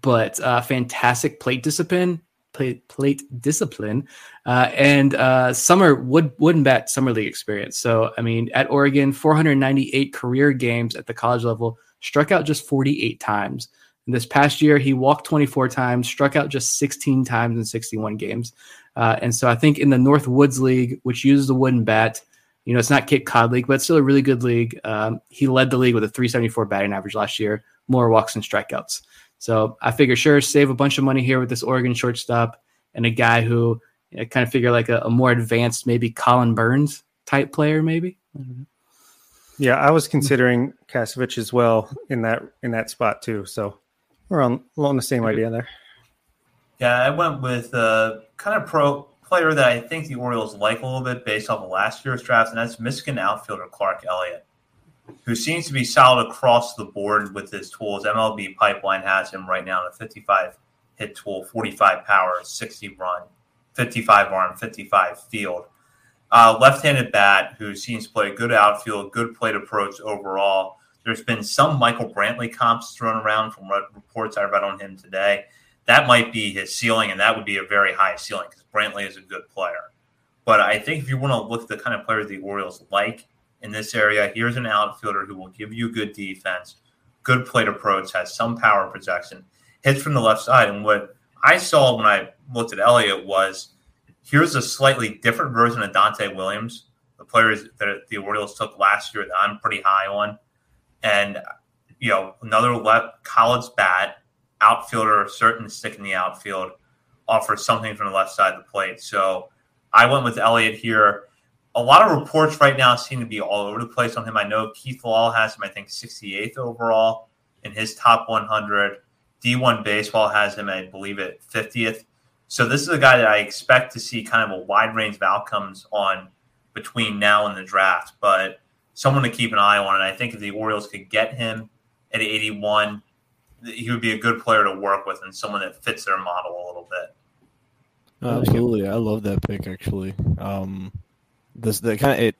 but uh, fantastic plate discipline, plate, plate discipline, uh, and uh, summer wood wooden bat summer league experience. So I mean, at Oregon, 498 career games at the college level, struck out just 48 times. this past year, he walked 24 times, struck out just 16 times in 61 games. Uh, and so I think in the North Woods League, which uses the wooden bat, you know, it's not Cape Cod League, but it's still a really good league. Um, he led the league with a 374 batting average last year, more walks and strikeouts. So I figure, sure, save a bunch of money here with this Oregon shortstop and a guy who kind of figure like a, a, more advanced, maybe Collin Burns type player, maybe. Yeah, I was considering Kasevich as well in that in that spot too. So we're on along the same idea there. Yeah, I went with a kind of pro player that I think the Orioles like a little bit based off of last year's draft, and that's Michigan outfielder Clark Elliott, who seems to be solid across the board with his tools. MLB Pipeline has him right now in a 55 hit tool, 45 power, 60 run, 55 arm, 55 field. Uh, left-handed bat who seems to play a good outfield, good plate approach overall. There's been some Michael Brantley comps thrown around from what reports I read on him today. That might be his ceiling, and that would be a very high ceiling because Brantley is a good player. But I think if you want to look at the kind of players the Orioles like in this area, here's an outfielder who will give you good defense, good plate approach, has some power projection, hits from the left side. And what I saw when I looked at Elliott was here's a slightly different version of Donta' Williams, the players that the Orioles took last year that I'm pretty high on. And, you know, another left college bat, outfielder, certain stick in the outfield, offers something from the left side of the plate. So I went with Elliott here. A lot of reports right now seem to be all over the place on him. I know Keith Law has him, I think, 68th overall in his top 100. D1 Baseball has him, I believe, at 50th. So this is a guy that I expect to see kind of a wide range of outcomes on between now and the draft, but someone to keep an eye on. And I think if the Orioles could get him at 81, he would be a good player to work with and someone that fits their model a little bit. Absolutely, I love that pick. Actually, um, this the kind of it.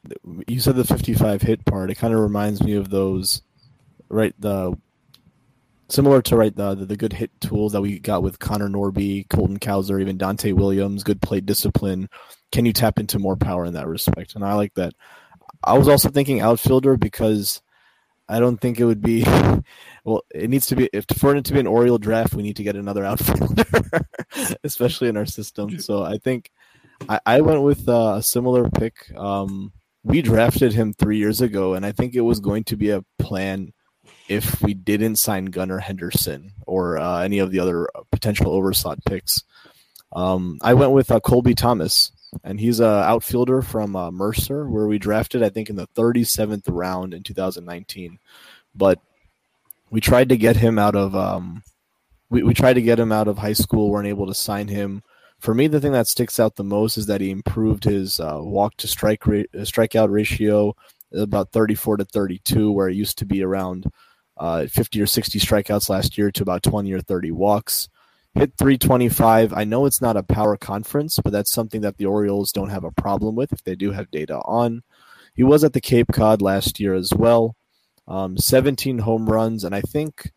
You said the 55 hit part. It kind of reminds me of those, right? The similar to right the, the good hit tools that we got with Connor Norby, Colton Cowser, even Donta' Williams, good play discipline. Can you tap into more power in that respect? And I like that. I was also thinking outfielder because I don't think it would be <laughs> well. It needs to be if for it to be an Oriole draft, we need to get another <laughs> outfielder, especially in our system. So I think I, I went with uh, a similar pick. Um, we drafted him three years ago, and I think it was going to be a plan if we didn't sign Gunnar Henderson or uh, any of the other potential overslot picks. Um, I went with uh, Colby Thomas, and he's an outfielder from uh, Mercer, where we drafted, I think, in the 37th round in 2019. But we tried to get him out of um, we, we tried to get him out of high school, weren't able to sign him. For me, the thing that sticks out the most is that he improved his uh, walk to strike rate, strikeout ratio about 34 to 32, where it used to be around uh, 50 or 60 strikeouts last year to about 20 or 30 walks. Hit 325. I know it's not a power conference, but that's something that the Orioles don't have a problem with if they do have data on. He was at the Cape Cod last year as well. Um, 17 home runs, and I think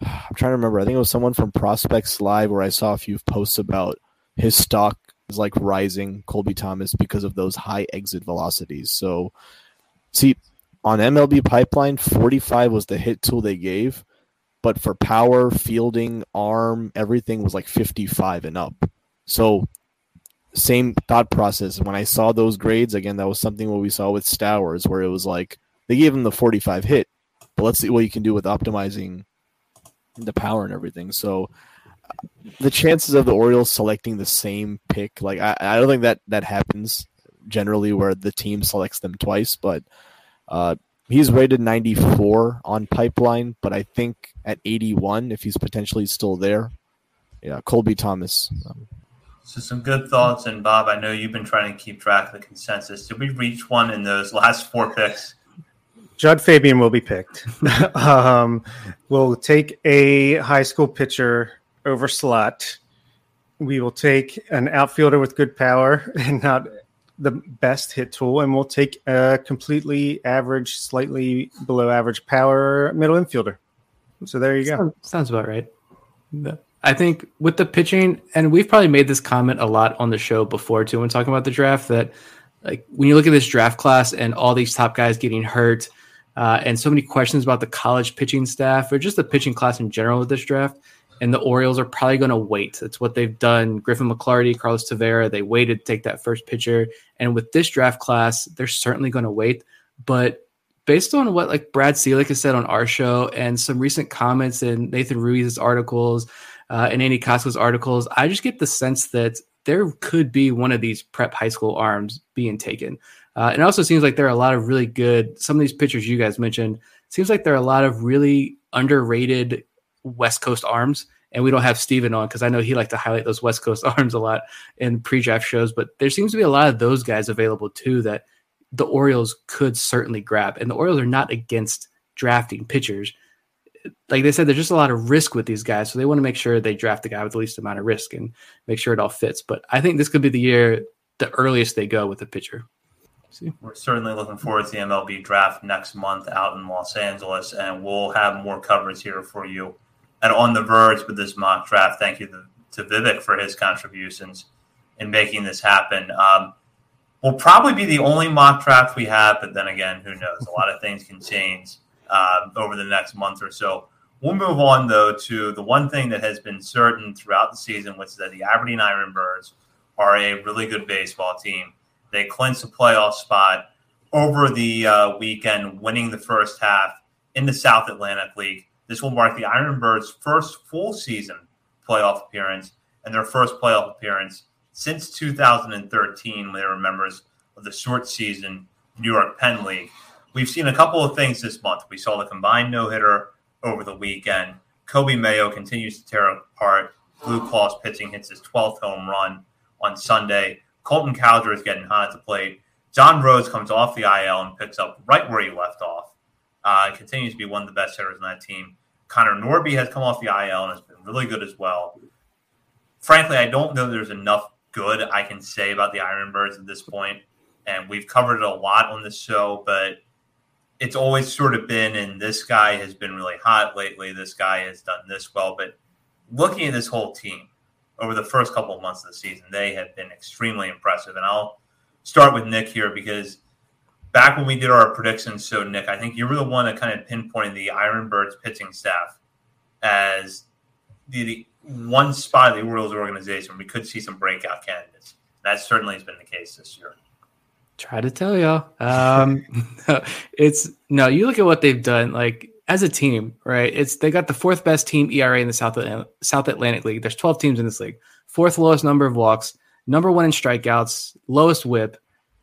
I'm trying to remember. I think it was someone from Prospects Live where I saw a few posts about his stock is like rising, Colby Thomas, because of those high exit velocities. So, see, on MLB Pipeline, 45 was the hit tool they gave, but for power, fielding, arm, everything was like 55 and up. So same thought process. When I saw those grades, again, that was something what we saw with Stowers, where it was like they gave him the 45 hit, but let's see what you can do with optimizing the power and everything. So the chances of the Orioles selecting the same pick, like I, I don't think that that happens generally where the team selects them twice, but uh, he's rated 94 on Pipeline, but I think at 81, if he's potentially still there, yeah, Colby Thomas. Um, so some good thoughts, and Bob, I know you've been trying to keep track of the consensus. Did we reach one in those <laughs> last four picks? Jud Fabian will be picked. <laughs> um, we'll take a high school pitcher over slot. We will take an outfielder with good power <laughs> and not the best hit tool, and we'll take a completely average, slightly below average power middle infielder. So there you go. Sounds, about right. I think with the pitching, and we've probably made this comment a lot on the show before too, when talking about the draft, that like when you look at this draft class and all these top guys getting hurt, uh, and so many questions about the college pitching staff or just the pitching class in general with this draft. And the Orioles are probably going to wait. That's what they've done. Griffin McClarty, Carlos Tavera, they waited to take that first pitcher. And with this draft class, they're certainly going to wait. But based on what like Brad Ciolek has said on our show and some recent comments in Nathan Ruiz's articles uh, and Andy Kostka's articles, I just get the sense that there could be one of these prep high school arms being taken. Uh, it also seems like there are a lot of really good, some of these pitchers you guys mentioned, seems like there are a lot of really underrated West Coast arms. And we don't have Steven on because I know he liked to highlight those West Coast <laughs> arms a lot in pre draft shows. But there seems to be a lot of those guys available too that the Orioles could certainly grab. And the Orioles are not against drafting pitchers. Like they said, there's just a lot of risk with these guys. So they want to make sure they draft the guy with the least amount of risk and make sure it all fits. But I think this could be the year, the earliest they go with a pitcher. See. We're certainly looking forward to the MLB draft next month out in Los Angeles, and we'll have more coverage here for you. And on the verge with this mock draft, thank you to, to Vivek for his contributions in making this happen. Um, will probably be the only mock draft we have, but then again, who knows? A lot of things can change um, over the next month or so. We'll move on, though, to the one thing that has been certain throughout the season, which is that the Aberdeen Ironbirds are a really good baseball team. They clinched a playoff spot over the uh, weekend, winning the first half in the South Atlantic League. This will mark the Ironbirds' first full season playoff appearance and their first playoff appearance since 2013 when they were members of the short season New York Penn League. We've seen a couple of things this month. We saw the combined no hitter over the weekend. Coby Mayo continues to tear apart. Blue Claws pitching hits his 12th home run on Sunday. Colton Cowser is getting hot at the plate. John Rhodes comes off the IL and picks up right where he left off. Uh, continues to be one of the best hitters on that team. Connor Norby has come off the IL and has been really good as well. Frankly, I don't know there's enough good I can say about the Ironbirds at this point, and we've covered it a lot on this show, but it's always sort of been, and this guy has been really hot lately. This guy has done this well, but looking at this whole team, over the first couple of months of the season. They have been extremely impressive. And I'll start with Nick here because back when we did our predictions, so Nick, I think you were the one that kind of pinpointed the Ironbirds pitching staff as the, the one spot of the Orioles organization we could see some breakout candidates. That certainly has been the case this year. Try to tell y'all. Um, <laughs> it's no, you look at what they've done. Like as a team, right? It's they got the fourth best team ERA in the South Atlantic, South Atlantic League. There's 12 teams in this league. Fourth lowest number of walks, number one in strikeouts, lowest WHIP,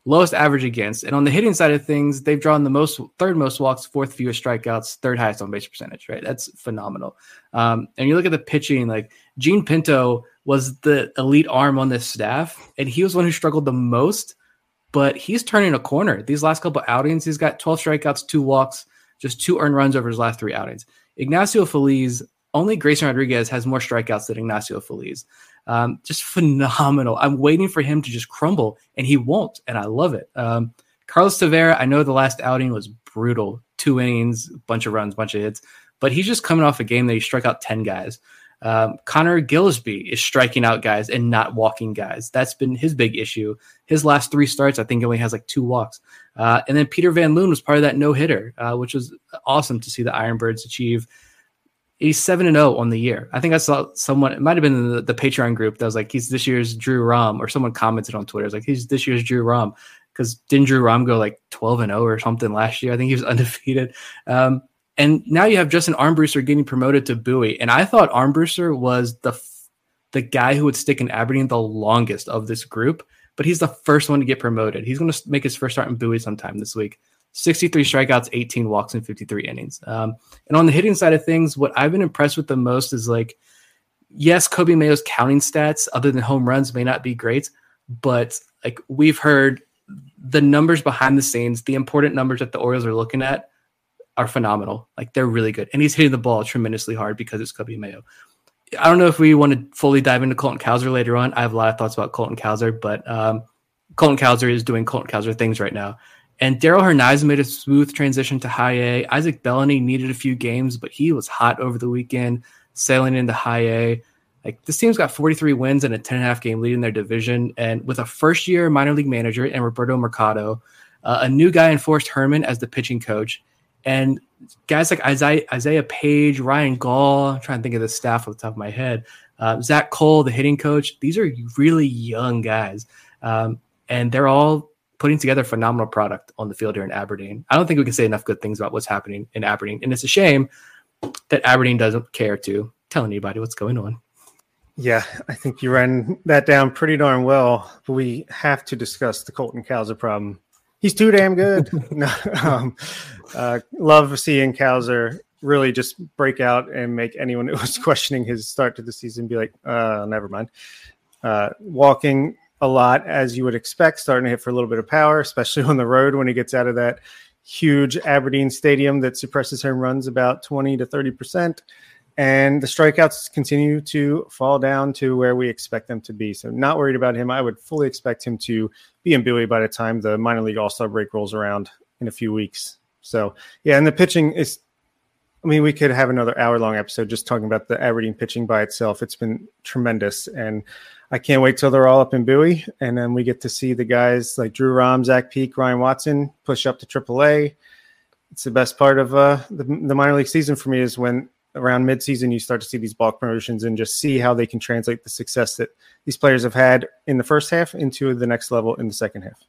lowest average against. And on the hitting side of things, they've drawn the most third most walks, fourth fewest strikeouts, third highest on base percentage. Right? That's phenomenal. Um, and you look at the pitching, like Jean Pinto was the elite arm on this staff, and he was one who struggled the most. But he's turning a corner. These last couple outings, he's got 12 strikeouts, two walks just two earned runs over his last three outings. Ignacio Feliz, only Grayson Rodriguez has more strikeouts than Ignacio Feliz. Um, just phenomenal. I'm waiting for him to just crumble, and he won't, and I love it. Um, Carlos Tavera, I know the last outing was brutal, two innings, bunch of runs, bunch of hits, but he's just coming off a game that he struck out 10 guys. Um, Connor Gillaspie is striking out guys and not walking guys. That's been his big issue. His last three starts, I think, only has like two walks. Uh, and then Peter Van Loon was part of that no hitter, uh, which was awesome to see the Ironbirds achieve. He's seven and zero oh on the year. I think I saw someone. It might have been the, the Patreon group that was like, "He's this year's Drew Rom," or someone commented on Twitter, "It's like he's this year's Drew Rom." Because didn't Drew Rom go like twelve and zero oh or something last year? I think he was <laughs> undefeated. Um, and now you have Justin Armbruster getting promoted to Bowie. And I thought Armbruster was the the guy who would stick in Aberdeen the longest of this group, but he's the first one to get promoted. He's going to make his first start in Bowie sometime this week. 63 strikeouts, 18 walks, and 53 innings. Um, and on the hitting side of things, what I've been impressed with the most is like, yes, Coby Mayo's counting stats, other than home runs, may not be great, but like we've heard the numbers behind the scenes, the important numbers that the Orioles are looking at are phenomenal. Like they're really good. And he's hitting the ball tremendously hard because it's Coby Mayo. I don't know if we want to fully dive into Colton Cowser later on. I have a lot of thoughts about Colton Cowser, but um, Colton Cowser is doing Colton Cowser things right now. And Darell Hernaiz made a smooth transition to high A. Isaac Bellony needed a few games, but he was hot over the weekend, sailing into high A. Like this team's got 43 wins and a 10 and a half game lead in their division. And with a first year minor league manager and Roberto Mercado, uh, a new guy in Forrest Herrmann as the pitching coach, And guys like Isaiah, Isaiah Paige, Ryan Gall, I'm trying to think of the staff off the top of my head, uh, Zach Cole, the hitting coach, these are really young guys. Um, and they're all putting together a phenomenal product on the field here in Aberdeen. I don't think we can say enough good things about what's happening in Aberdeen. And it's a shame that Aberdeen doesn't care to tell anybody what's going on. Yeah, I think you ran that down pretty darn well. But we have to discuss the Colton Cowser problem. He's too damn good. <laughs> no, um, uh, love seeing Cowser really just break out and make anyone who was <laughs> questioning his start to the season be like, uh, never mind. Uh, walking a lot as you would expect, starting to hit for a little bit of power, especially <laughs> on the road when he gets out of that huge Aberdeen stadium that suppresses home runs about 20 to 30 percent and the strikeouts continue to fall down to where we expect them to be. So, not worried about him. I would fully expect him to be in Bowie by the time the minor league All Star break rolls around in a few weeks. So, yeah, and the pitching is. I mean, we could have another hour long episode just talking about the Aberdeen pitching by itself. It's been tremendous, and I can't wait till they're all up in Bowie, and then we get to see the guys like Drew Rom, Zach Peek, Ryan Watson push up to AAA. It's the best part of uh, the, the minor league season for me is when around midseason, you start to see these bulk promotions and just see how they can translate the success that these players have had in the first half into the next level in the second half.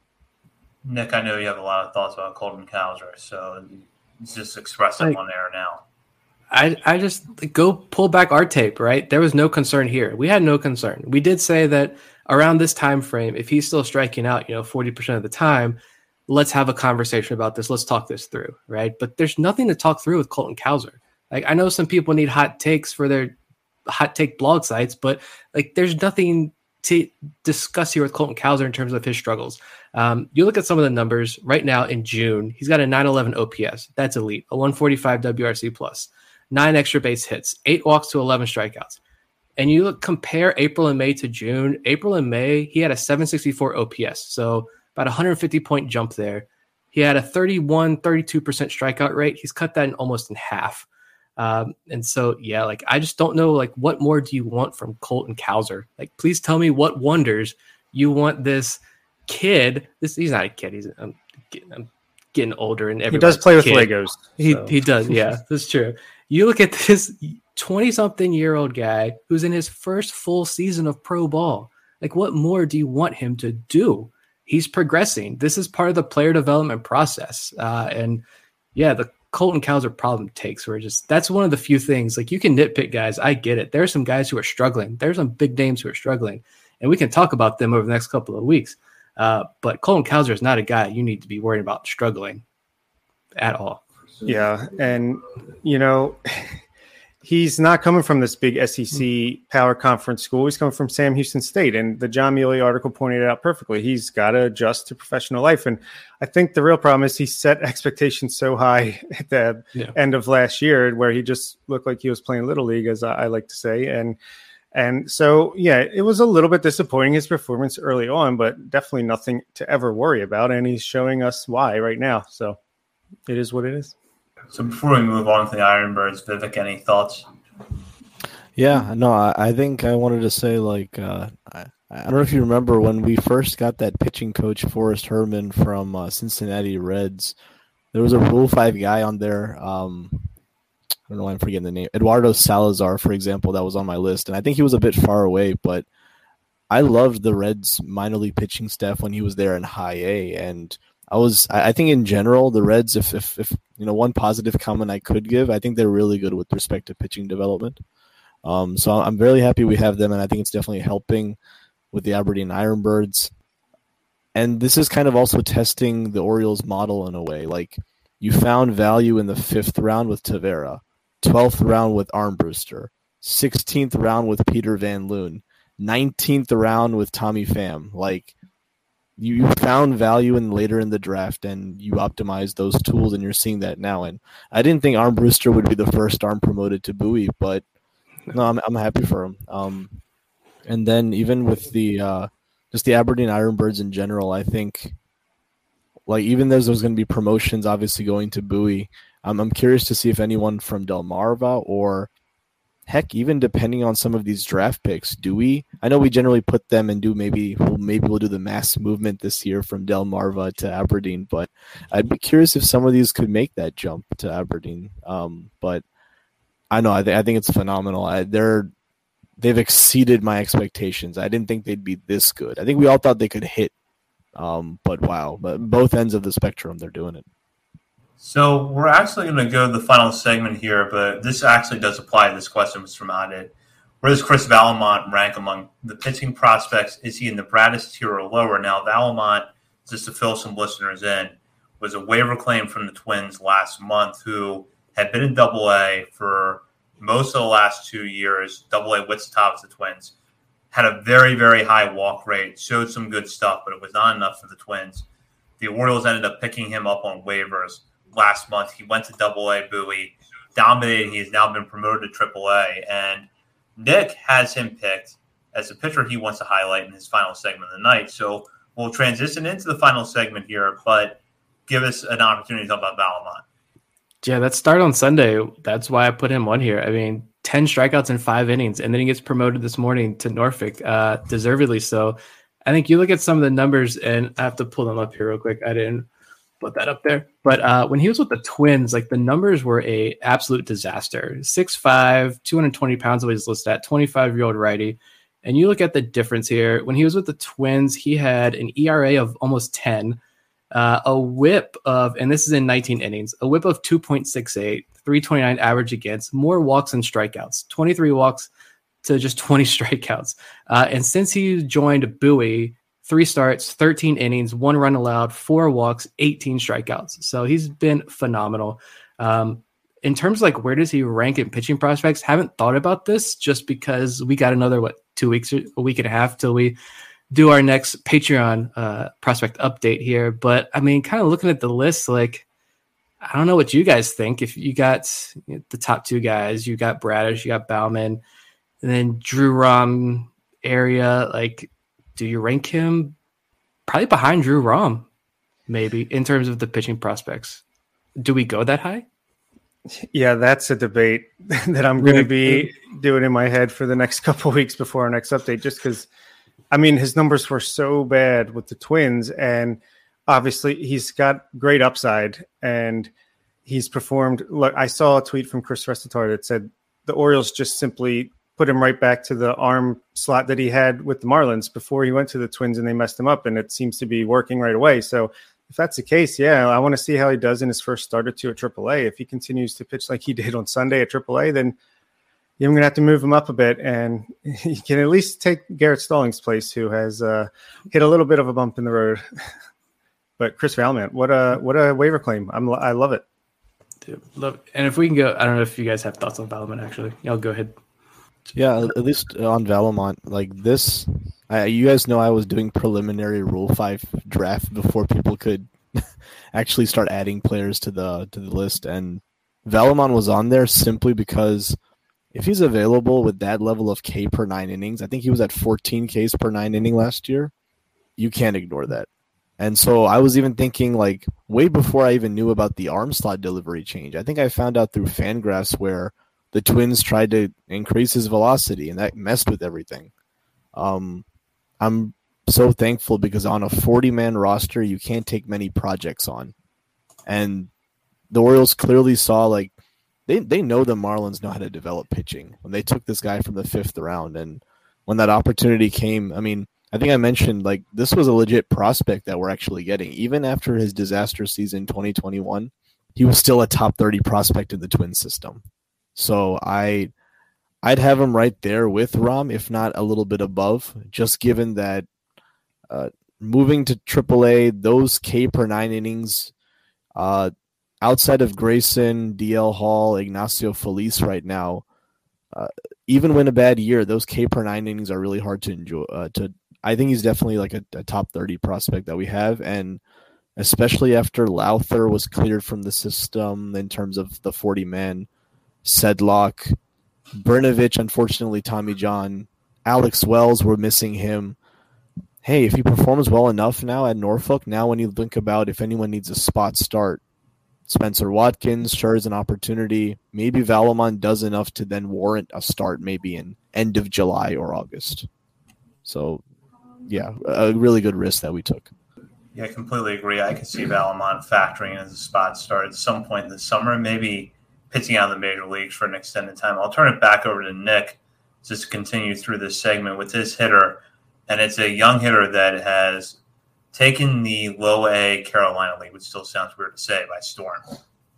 Nick, I know you have a lot of thoughts about Colton Cowser, so just express them on air now. I, I just go pull back our tape, right? There was no concern here. We had no concern. We did say that around this time frame, if he's still striking out, you know, 40% of the time, let's have a conversation about this. Let's talk this through, right? But there's nothing to talk through with Colton Cowser. Like I know some people need hot takes for their hot take blog sites, but like there's nothing to discuss here with Colton Cowser in terms of his struggles. Um, you look at some of the numbers right now in June, he's got a 911 OPS. That's elite, a 145 WRC plus, nine extra base hits, eight walks to 11 strikeouts. And you look compare April and May to June. April and May, he had a 764 OPS. So about 150 point jump there. He had a 31, 32% strikeout rate. He's cut that in almost in half. Um, and so, yeah, like I just don't know, like, what more do you want from Colton Cowser? Like, please tell me what wonders you want this kid. This he's not a kid. He's I'm getting, I'm getting older, and he does play with Legos. He so. he does. Yeah, <laughs> that's true. You look at this twenty something year old guy who's in his first full season of pro ball. Like, what more do you want him to do? He's progressing. This is part of the player development process, uh, and yeah, the Colton Cowser problem takes where just that's one of the few things like you can nitpick guys. I get it. There are some guys who are struggling. There's some big names who are struggling, and we can talk about them over the next couple of weeks. Uh, but Colton Cowser is not a guy you need to be worried about struggling at all. Yeah, and you know, <laughs> he's not coming from this big SEC hmm. power conference school. He's coming from Sam Houston State. And the Jon Meoli article pointed out perfectly. He's got to adjust to professional life. And I think the real problem is he set <laughs> expectations so high <laughs> at the yeah. end of last year where he just looked like he was playing Little League, as I, I like to say. And and so, yeah, it was a little bit disappointing his performance early on, but definitely nothing to ever worry about. And he's showing us why right now. So it is what it is. So before we move on to the Ironbirds, Vivek, any thoughts? Yeah, no, I, think I wanted to say like uh, I, I, don't know if you remember when we first got that pitching coach Forrest Herrmann from uh, Cincinnati Reds. There was a Rule Five guy on there. Um, I don't know why I'm forgetting the name. Eduardo Salazar, for example, that was on my list, and I think he was a bit far away, but I loved the Reds minor league pitching staff when he was there in High A, and I was I think in general the Reds if, if if you know one positive comment I could give I think they're really good with respect to pitching development. Um, so I'm very happy we have them and I think it's definitely helping with the Aberdeen Ironbirds. And this is kind of also testing the Orioles model in a way. Like you found value in the fifth round with Tavera, twelfth round with Armbruster, sixteenth round with Peter Van Loon, nineteenth round with Tommy Pham. Like you, you found value in later in the draft and you optimized those tools and you're seeing that now. And I didn't think Armbruster would be the first arm promoted to Bowie, but no, I'm I'm happy for him. Um, and then even with the uh, just the Aberdeen Ironbirds in general, I think like even though there's going to be promotions obviously going to Bowie, I'm curious to see if anyone from Delmarva or heck, even depending on some of these draft picks, do we? I know we generally put them and do maybe we'll, maybe we'll do the mass movement this year from Delmarva to Aberdeen, but I'd be curious if some of these could make that jump to Aberdeen. Um, but I know I, th- I think it's phenomenal. I, they're they've exceeded my expectations. I didn't think they'd be this good. I think we all thought they could hit, um, but wow, but both ends of the spectrum, they're doing it. So we're actually going to go to the final segment here, but this actually does apply. To this question was from Added. Where does Chris Vallimont rank among the pitching prospects? Is he in the Bradish tier or lower? Now, Vallimont, just to fill some listeners in, was a waiver claim from the Twins last month who had been in Double A for most of the last two years. Double A Wichita was the Twins. Had a very, very high walk rate, showed some good stuff, but it was not enough for the Twins. The Orioles ended up picking him up on waivers last month. He went to Double A Bowie, dominated. He has now been promoted to Triple A, and Nick has him picked as a pitcher he wants to highlight in his final segment of the night. So we'll transition into the final segment here, but give us an opportunity to talk about Vallimont. Yeah, that start on Sunday. That's why I put him on here. I mean, 10 strikeouts in five innings, and then he gets promoted this morning to Norfolk, uh, deservedly so. I think you look at some of the numbers, and I have to pull them up here real quick. I didn't put that up there. But uh, when he was with the Twins, like the numbers were a absolute disaster. 6'5", 220 pounds, what he's listed at, 25-year-old righty. And you look at the difference here. When he was with the Twins, he had an ERA of almost 10, uh, a whip of, and this is in 19 innings, a whip of 2.68, 329 average against, more walks and strikeouts, 23 walks to just 20 <laughs> strikeouts. Uh, and since he joined Bowie, three starts, 13 innings, one run allowed, four walks, 18 strikeouts. So he's been phenomenal. Um, in terms like where does he rank in pitching prospects? Haven't thought about this just because we got another what two weeks, a week and a half till we do our next Patreon uh, prospect update here. But I mean, kind of looking at the list, like I don't know what you guys think. If you got the top two guys, you got Bradish, you got Baumann, and then Drew Rom area, like do you rank him probably behind Drew Rom, maybe in terms of the pitching prospects? Do we go that high? Yeah, that's a debate <laughs> that I'm going to be doing in my head for the next <laughs> couple weeks before our next update. Just because, I mean, his numbers were so bad with the Twins, and obviously he's got great upside, and he's performed. Look, I saw a tweet from Chris Restatore that said the Orioles just simply put him right back to the arm slot that he had with the Marlins before he went to the Twins and they messed him up, and it seems to be working right away. So if that's the case, yeah, I want to see how he does in his first start or two at AAA. If he continues to pitch like he <laughs> did on Sunday at AAA, then I'm going to have to move him up a bit, and <laughs> you can at least take Garrett Stallings' place, who has uh, hit a little bit of a bump in the road. <laughs> but Chris Vallimont, what a what a waiver claim! I'm I love it. Dude, love. And if we can go, I don't know if you guys have thoughts on Vallimont. Actually, y'all go ahead. Yeah, at least on Vallimont, like this, I, you guys know I was doing preliminary Rule Five draft before people could <laughs> actually start adding players to the to the list, and Vallimont was on there simply because if he's available with that level of K per nine innings, I think he was at 14 Ks per nine inning last year. You can't ignore that. And so I was even thinking like way before I even knew about the arm slot delivery change. I think I found out through Fangraphs where the Twins tried to increase his velocity, and that messed with everything. Um, I'm so thankful because on a 40 man roster, you can't take many projects on. And the Orioles clearly saw like they, they know the Marlins know how to develop pitching when they took this guy from the fifth round. And when that opportunity came, I mean, I think I mentioned like this was a legit prospect that we're actually getting. Even after his disaster season 2021, he was still a top 30 prospect in the twin system. So I I'd have him right there with Rom, if not a little bit above, just given that uh, moving to AAA, those K per nine innings, uh, outside of Grayson, DL Hall, Ignacio Feliz right now, uh, even when a bad year, those K per nine innings are really hard to enjoy. Uh, to I think he's definitely like a, a, top thirty prospect that we have, and especially after Lowther was cleared from the system in terms of the forty man Sedlock, Brnovich, unfortunately, Tommy John, Alex Wells, we're missing him. Hey, if he performs well enough now at Norfolk, now when you think about if anyone needs a spot start, Spencer Watkins, sure is an opportunity. Maybe Vallimont does enough to then warrant a start maybe in end of July or August. So, yeah, a really good risk that we took. Yeah, I completely agree. I could see Vallimont factoring in as a spot start at some point this summer, maybe pitching out in the major leagues for an extended time. I'll turn it back over to Nick just to continue through this segment with his hitter. And it's a young hitter that has taken the low A Carolina League, which still sounds weird to say, by storm.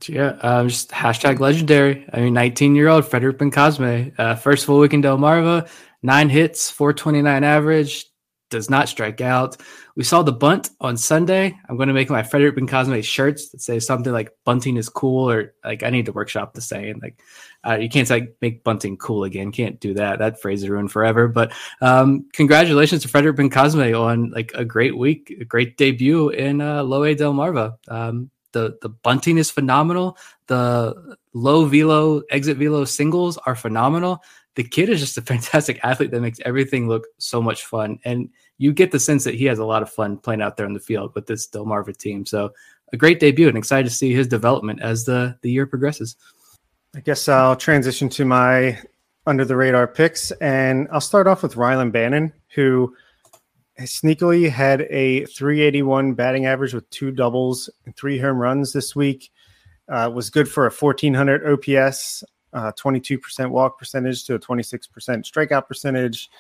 Yeah, um, just hashtag legendary. I mean, 19 year old Frederick Bencosme, uh, first full week in Delmarva, nine hits, 429 average, does not strike out. We saw the bunt on Sunday. I'm going to make my Frederick Bencosme shirts that say something like bunting is cool, or like I need to workshop the saying. Like uh, you can't like make bunting cool again. Can't do that. That phrase is ruined forever. But um, congratulations to Frederick Bencosme on like a great week, a great debut in uh, Low A Delmarva. Um, the the bunting is phenomenal. The low velo exit velo singles are phenomenal. The kid is just a <laughs> fantastic athlete that makes everything look so much fun, and you get the sense that he has a lot of fun playing out there on the field with this Delmarva team. So a great debut, and excited to see his development as the the year progresses. I guess I'll transition to my under the radar picks, and I'll start off with Rylan Bannon, who sneakily had a 381 batting average with two doubles and three home runs this week. Uh, was good for a 1400 OPS, uh, 22% walk percentage to a 26% strikeout percentage.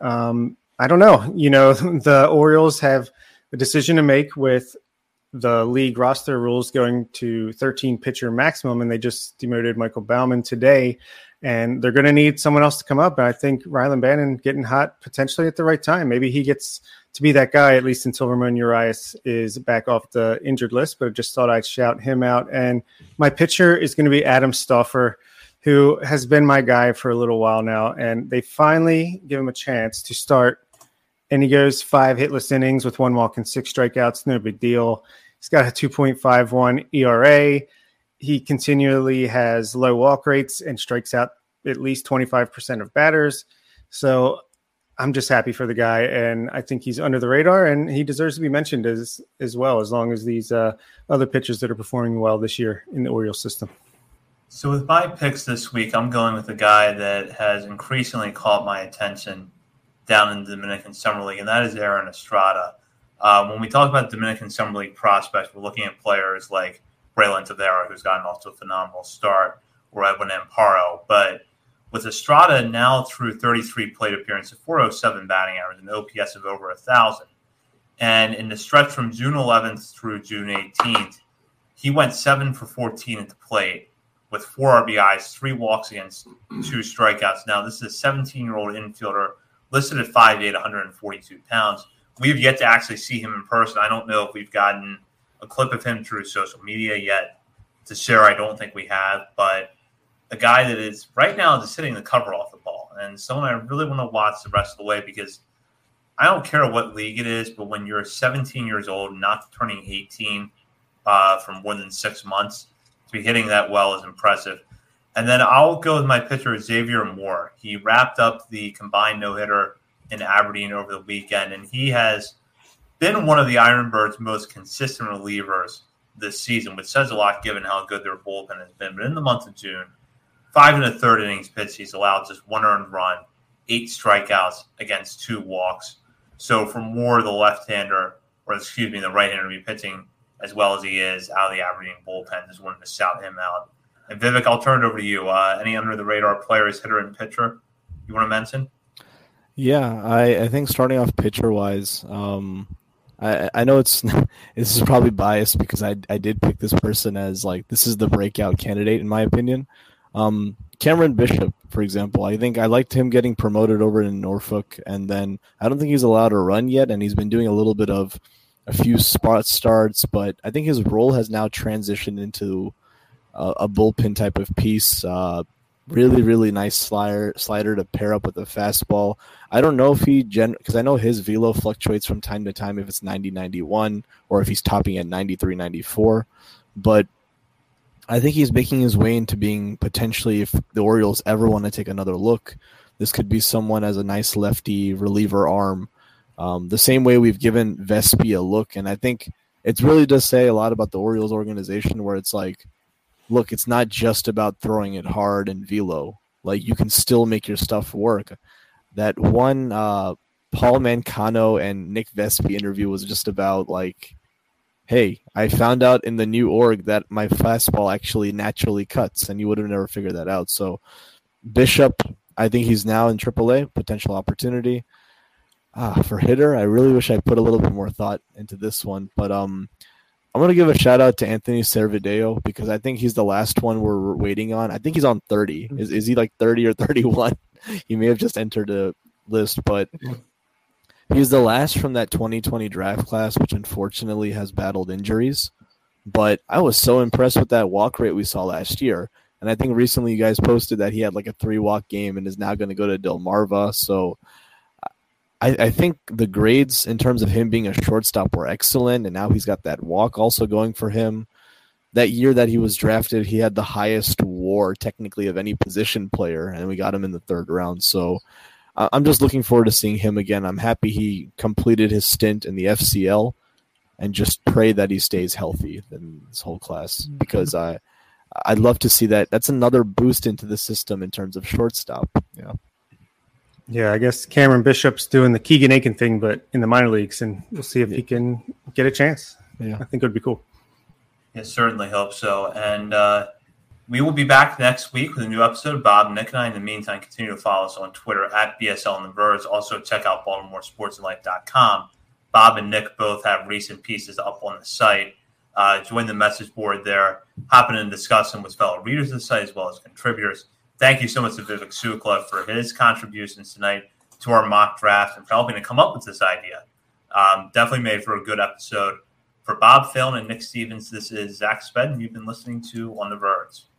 Um, I don't know. You know, <laughs> the Orioles have a decision to make with the league roster rules going to 13 pitcher maximum, and they just demoted Michael Baumann today. And they're going to need someone else to come up. And I think Rylan Bannon getting hot potentially at the right time. Maybe he gets to be that guy, at least until Ramon Urias is back off the injured list. But I just thought I'd shout him out. And my pitcher is going to be Adam Stauffer, who has been my guy for a little while now. And they finally give him a chance to start and he goes five hitless innings with one walk and six strikeouts. No big deal. He's got a 2.51 ERA. He continually has low walk rates and strikes out at least 25% of batters. So I'm just happy for the guy, and I think he's under the radar, and he deserves to be mentioned as as well, as long as these uh, other pitchers that are performing well this year in the Orioles system. So with my picks this week, I'm going with a guy that has increasingly caught my attention down in the Dominican Summer League, and that is Aaron Estrada. Uh, when we talk about Dominican Summer League prospects, we're looking at players like Braylin Tavera, who's gotten off to a phenomenal start, or Edwin Amparo. But with Estrada now through 33 plate appearances, 407 batting average, an OPS of over 1,000. And in the stretch from June 11th through June 18th, he went 7 for 14 at the plate with four RBIs, three walks against two strikeouts. Now, this is a 17 year old infielder listed at 5'8, 142 pounds. We have yet to actually see him in person. I don't know if we've gotten a clip of him through social media yet to share. I don't think we have, but a guy that is right now just hitting the cover off the ball and someone I really want to watch the rest of the way because I don't care what league it is, but when you're 17 years old, not turning 18 uh, for more than six months, be hitting that well is impressive. And then I'll go with my pitcher, Xavier Moore. He wrapped up the combined no hitter in Aberdeen over the weekend, and he has been one of the Ironbirds' most consistent relievers this season, which says a lot given how good their bullpen has been. But in the month of June, five and a third innings pitched, he's allowed just one earned run, eight strikeouts against two walks. So for Moore, the left-hander, or excuse me, the right-hander, to be pitching as well as he is out of the Aberdeen bullpen, just wanted to shout him out. And Vivek, I'll turn it over to you. Uh, any under the radar players, hitter and pitcher, you want to mention? Yeah, I, I think starting off pitcher wise, um, I I know it's <laughs> this is probably biased because I I did pick this person as like this is the breakout candidate in my opinion. Um, Cameron Bishop, for example, I think I liked him getting promoted over in Norfolk, and then I don't think he's allowed to run yet, and he's been doing a little bit of a few spot starts, but I think his role has now transitioned into a, a bullpen type of piece. Uh, really, really nice slider slider to pair up with a fastball. I don't know if he gen because I know his velo fluctuates from time to time if it's 90 91 or if he's topping at 93 94. But I think he's making his way into being potentially, if the Orioles ever want to take another look, this could be someone as a nice lefty reliever arm. Um, the same way we've given Vespi a look, and I think it really does say a lot about the Orioles organization where it's like, look, it's not just about throwing it hard and velo. Like you can still make your stuff work. That one uh, Paul Mancano and Nick Vespi interview was just about like, hey, I found out in the new org that my fastball actually naturally cuts, and you would have never figured that out. So Bishop, I think he's now in AAA, potential opportunity. Ah, for hitter, I really wish I put a little bit more thought into this one, but um, I'm gonna give a shout out to Anthony Servideo because I think he's the last one we're waiting on. I think he's on 30. Is is he like 30 or 31? <laughs> he may have just entered a list, but he's the last from that 2020 draft class, which unfortunately has battled injuries. But I was so impressed with that walk rate we saw last year. And I think recently you guys posted that he had like a three walk game and is now going to go to Delmarva. So I, I, think the grades in terms of him being a shortstop were excellent. And now he's got that walk also going for him. That year that he was drafted, he had the highest war technically of any position player, and we got him in the third round. So I'm just looking forward to seeing him again. I'm happy he completed his stint in the FCL and just pray that he stays healthy in this whole class mm-hmm. because I I'd love to see that. That's another boost into the system in terms of shortstop. Yeah. Yeah, I guess Cameron Bishop's doing the Keegan Akin thing, but in the minor leagues, and we'll see if he can get a chance. Yeah, I think it would be cool. It certainly hope so. And uh, we will be back next week with a new episode. Bob, Nick, and I, in the meantime, continue to follow us on Twitter at BSL and the Birds. Also, check out BaltimoreSportsAndLife.com. Bob and Nick both have recent pieces up on the site. Uh, join the message board there, Hop in and discuss them with fellow readers of the site as well as contributors. Thank you so much to Vivek Sukla for his contributions tonight to our mock draft and for helping to come up with this idea. Um, definitely made for a good episode. For Bob Phil and Nick Stevens, this is Zach Sped, and you've been listening to On the Verge.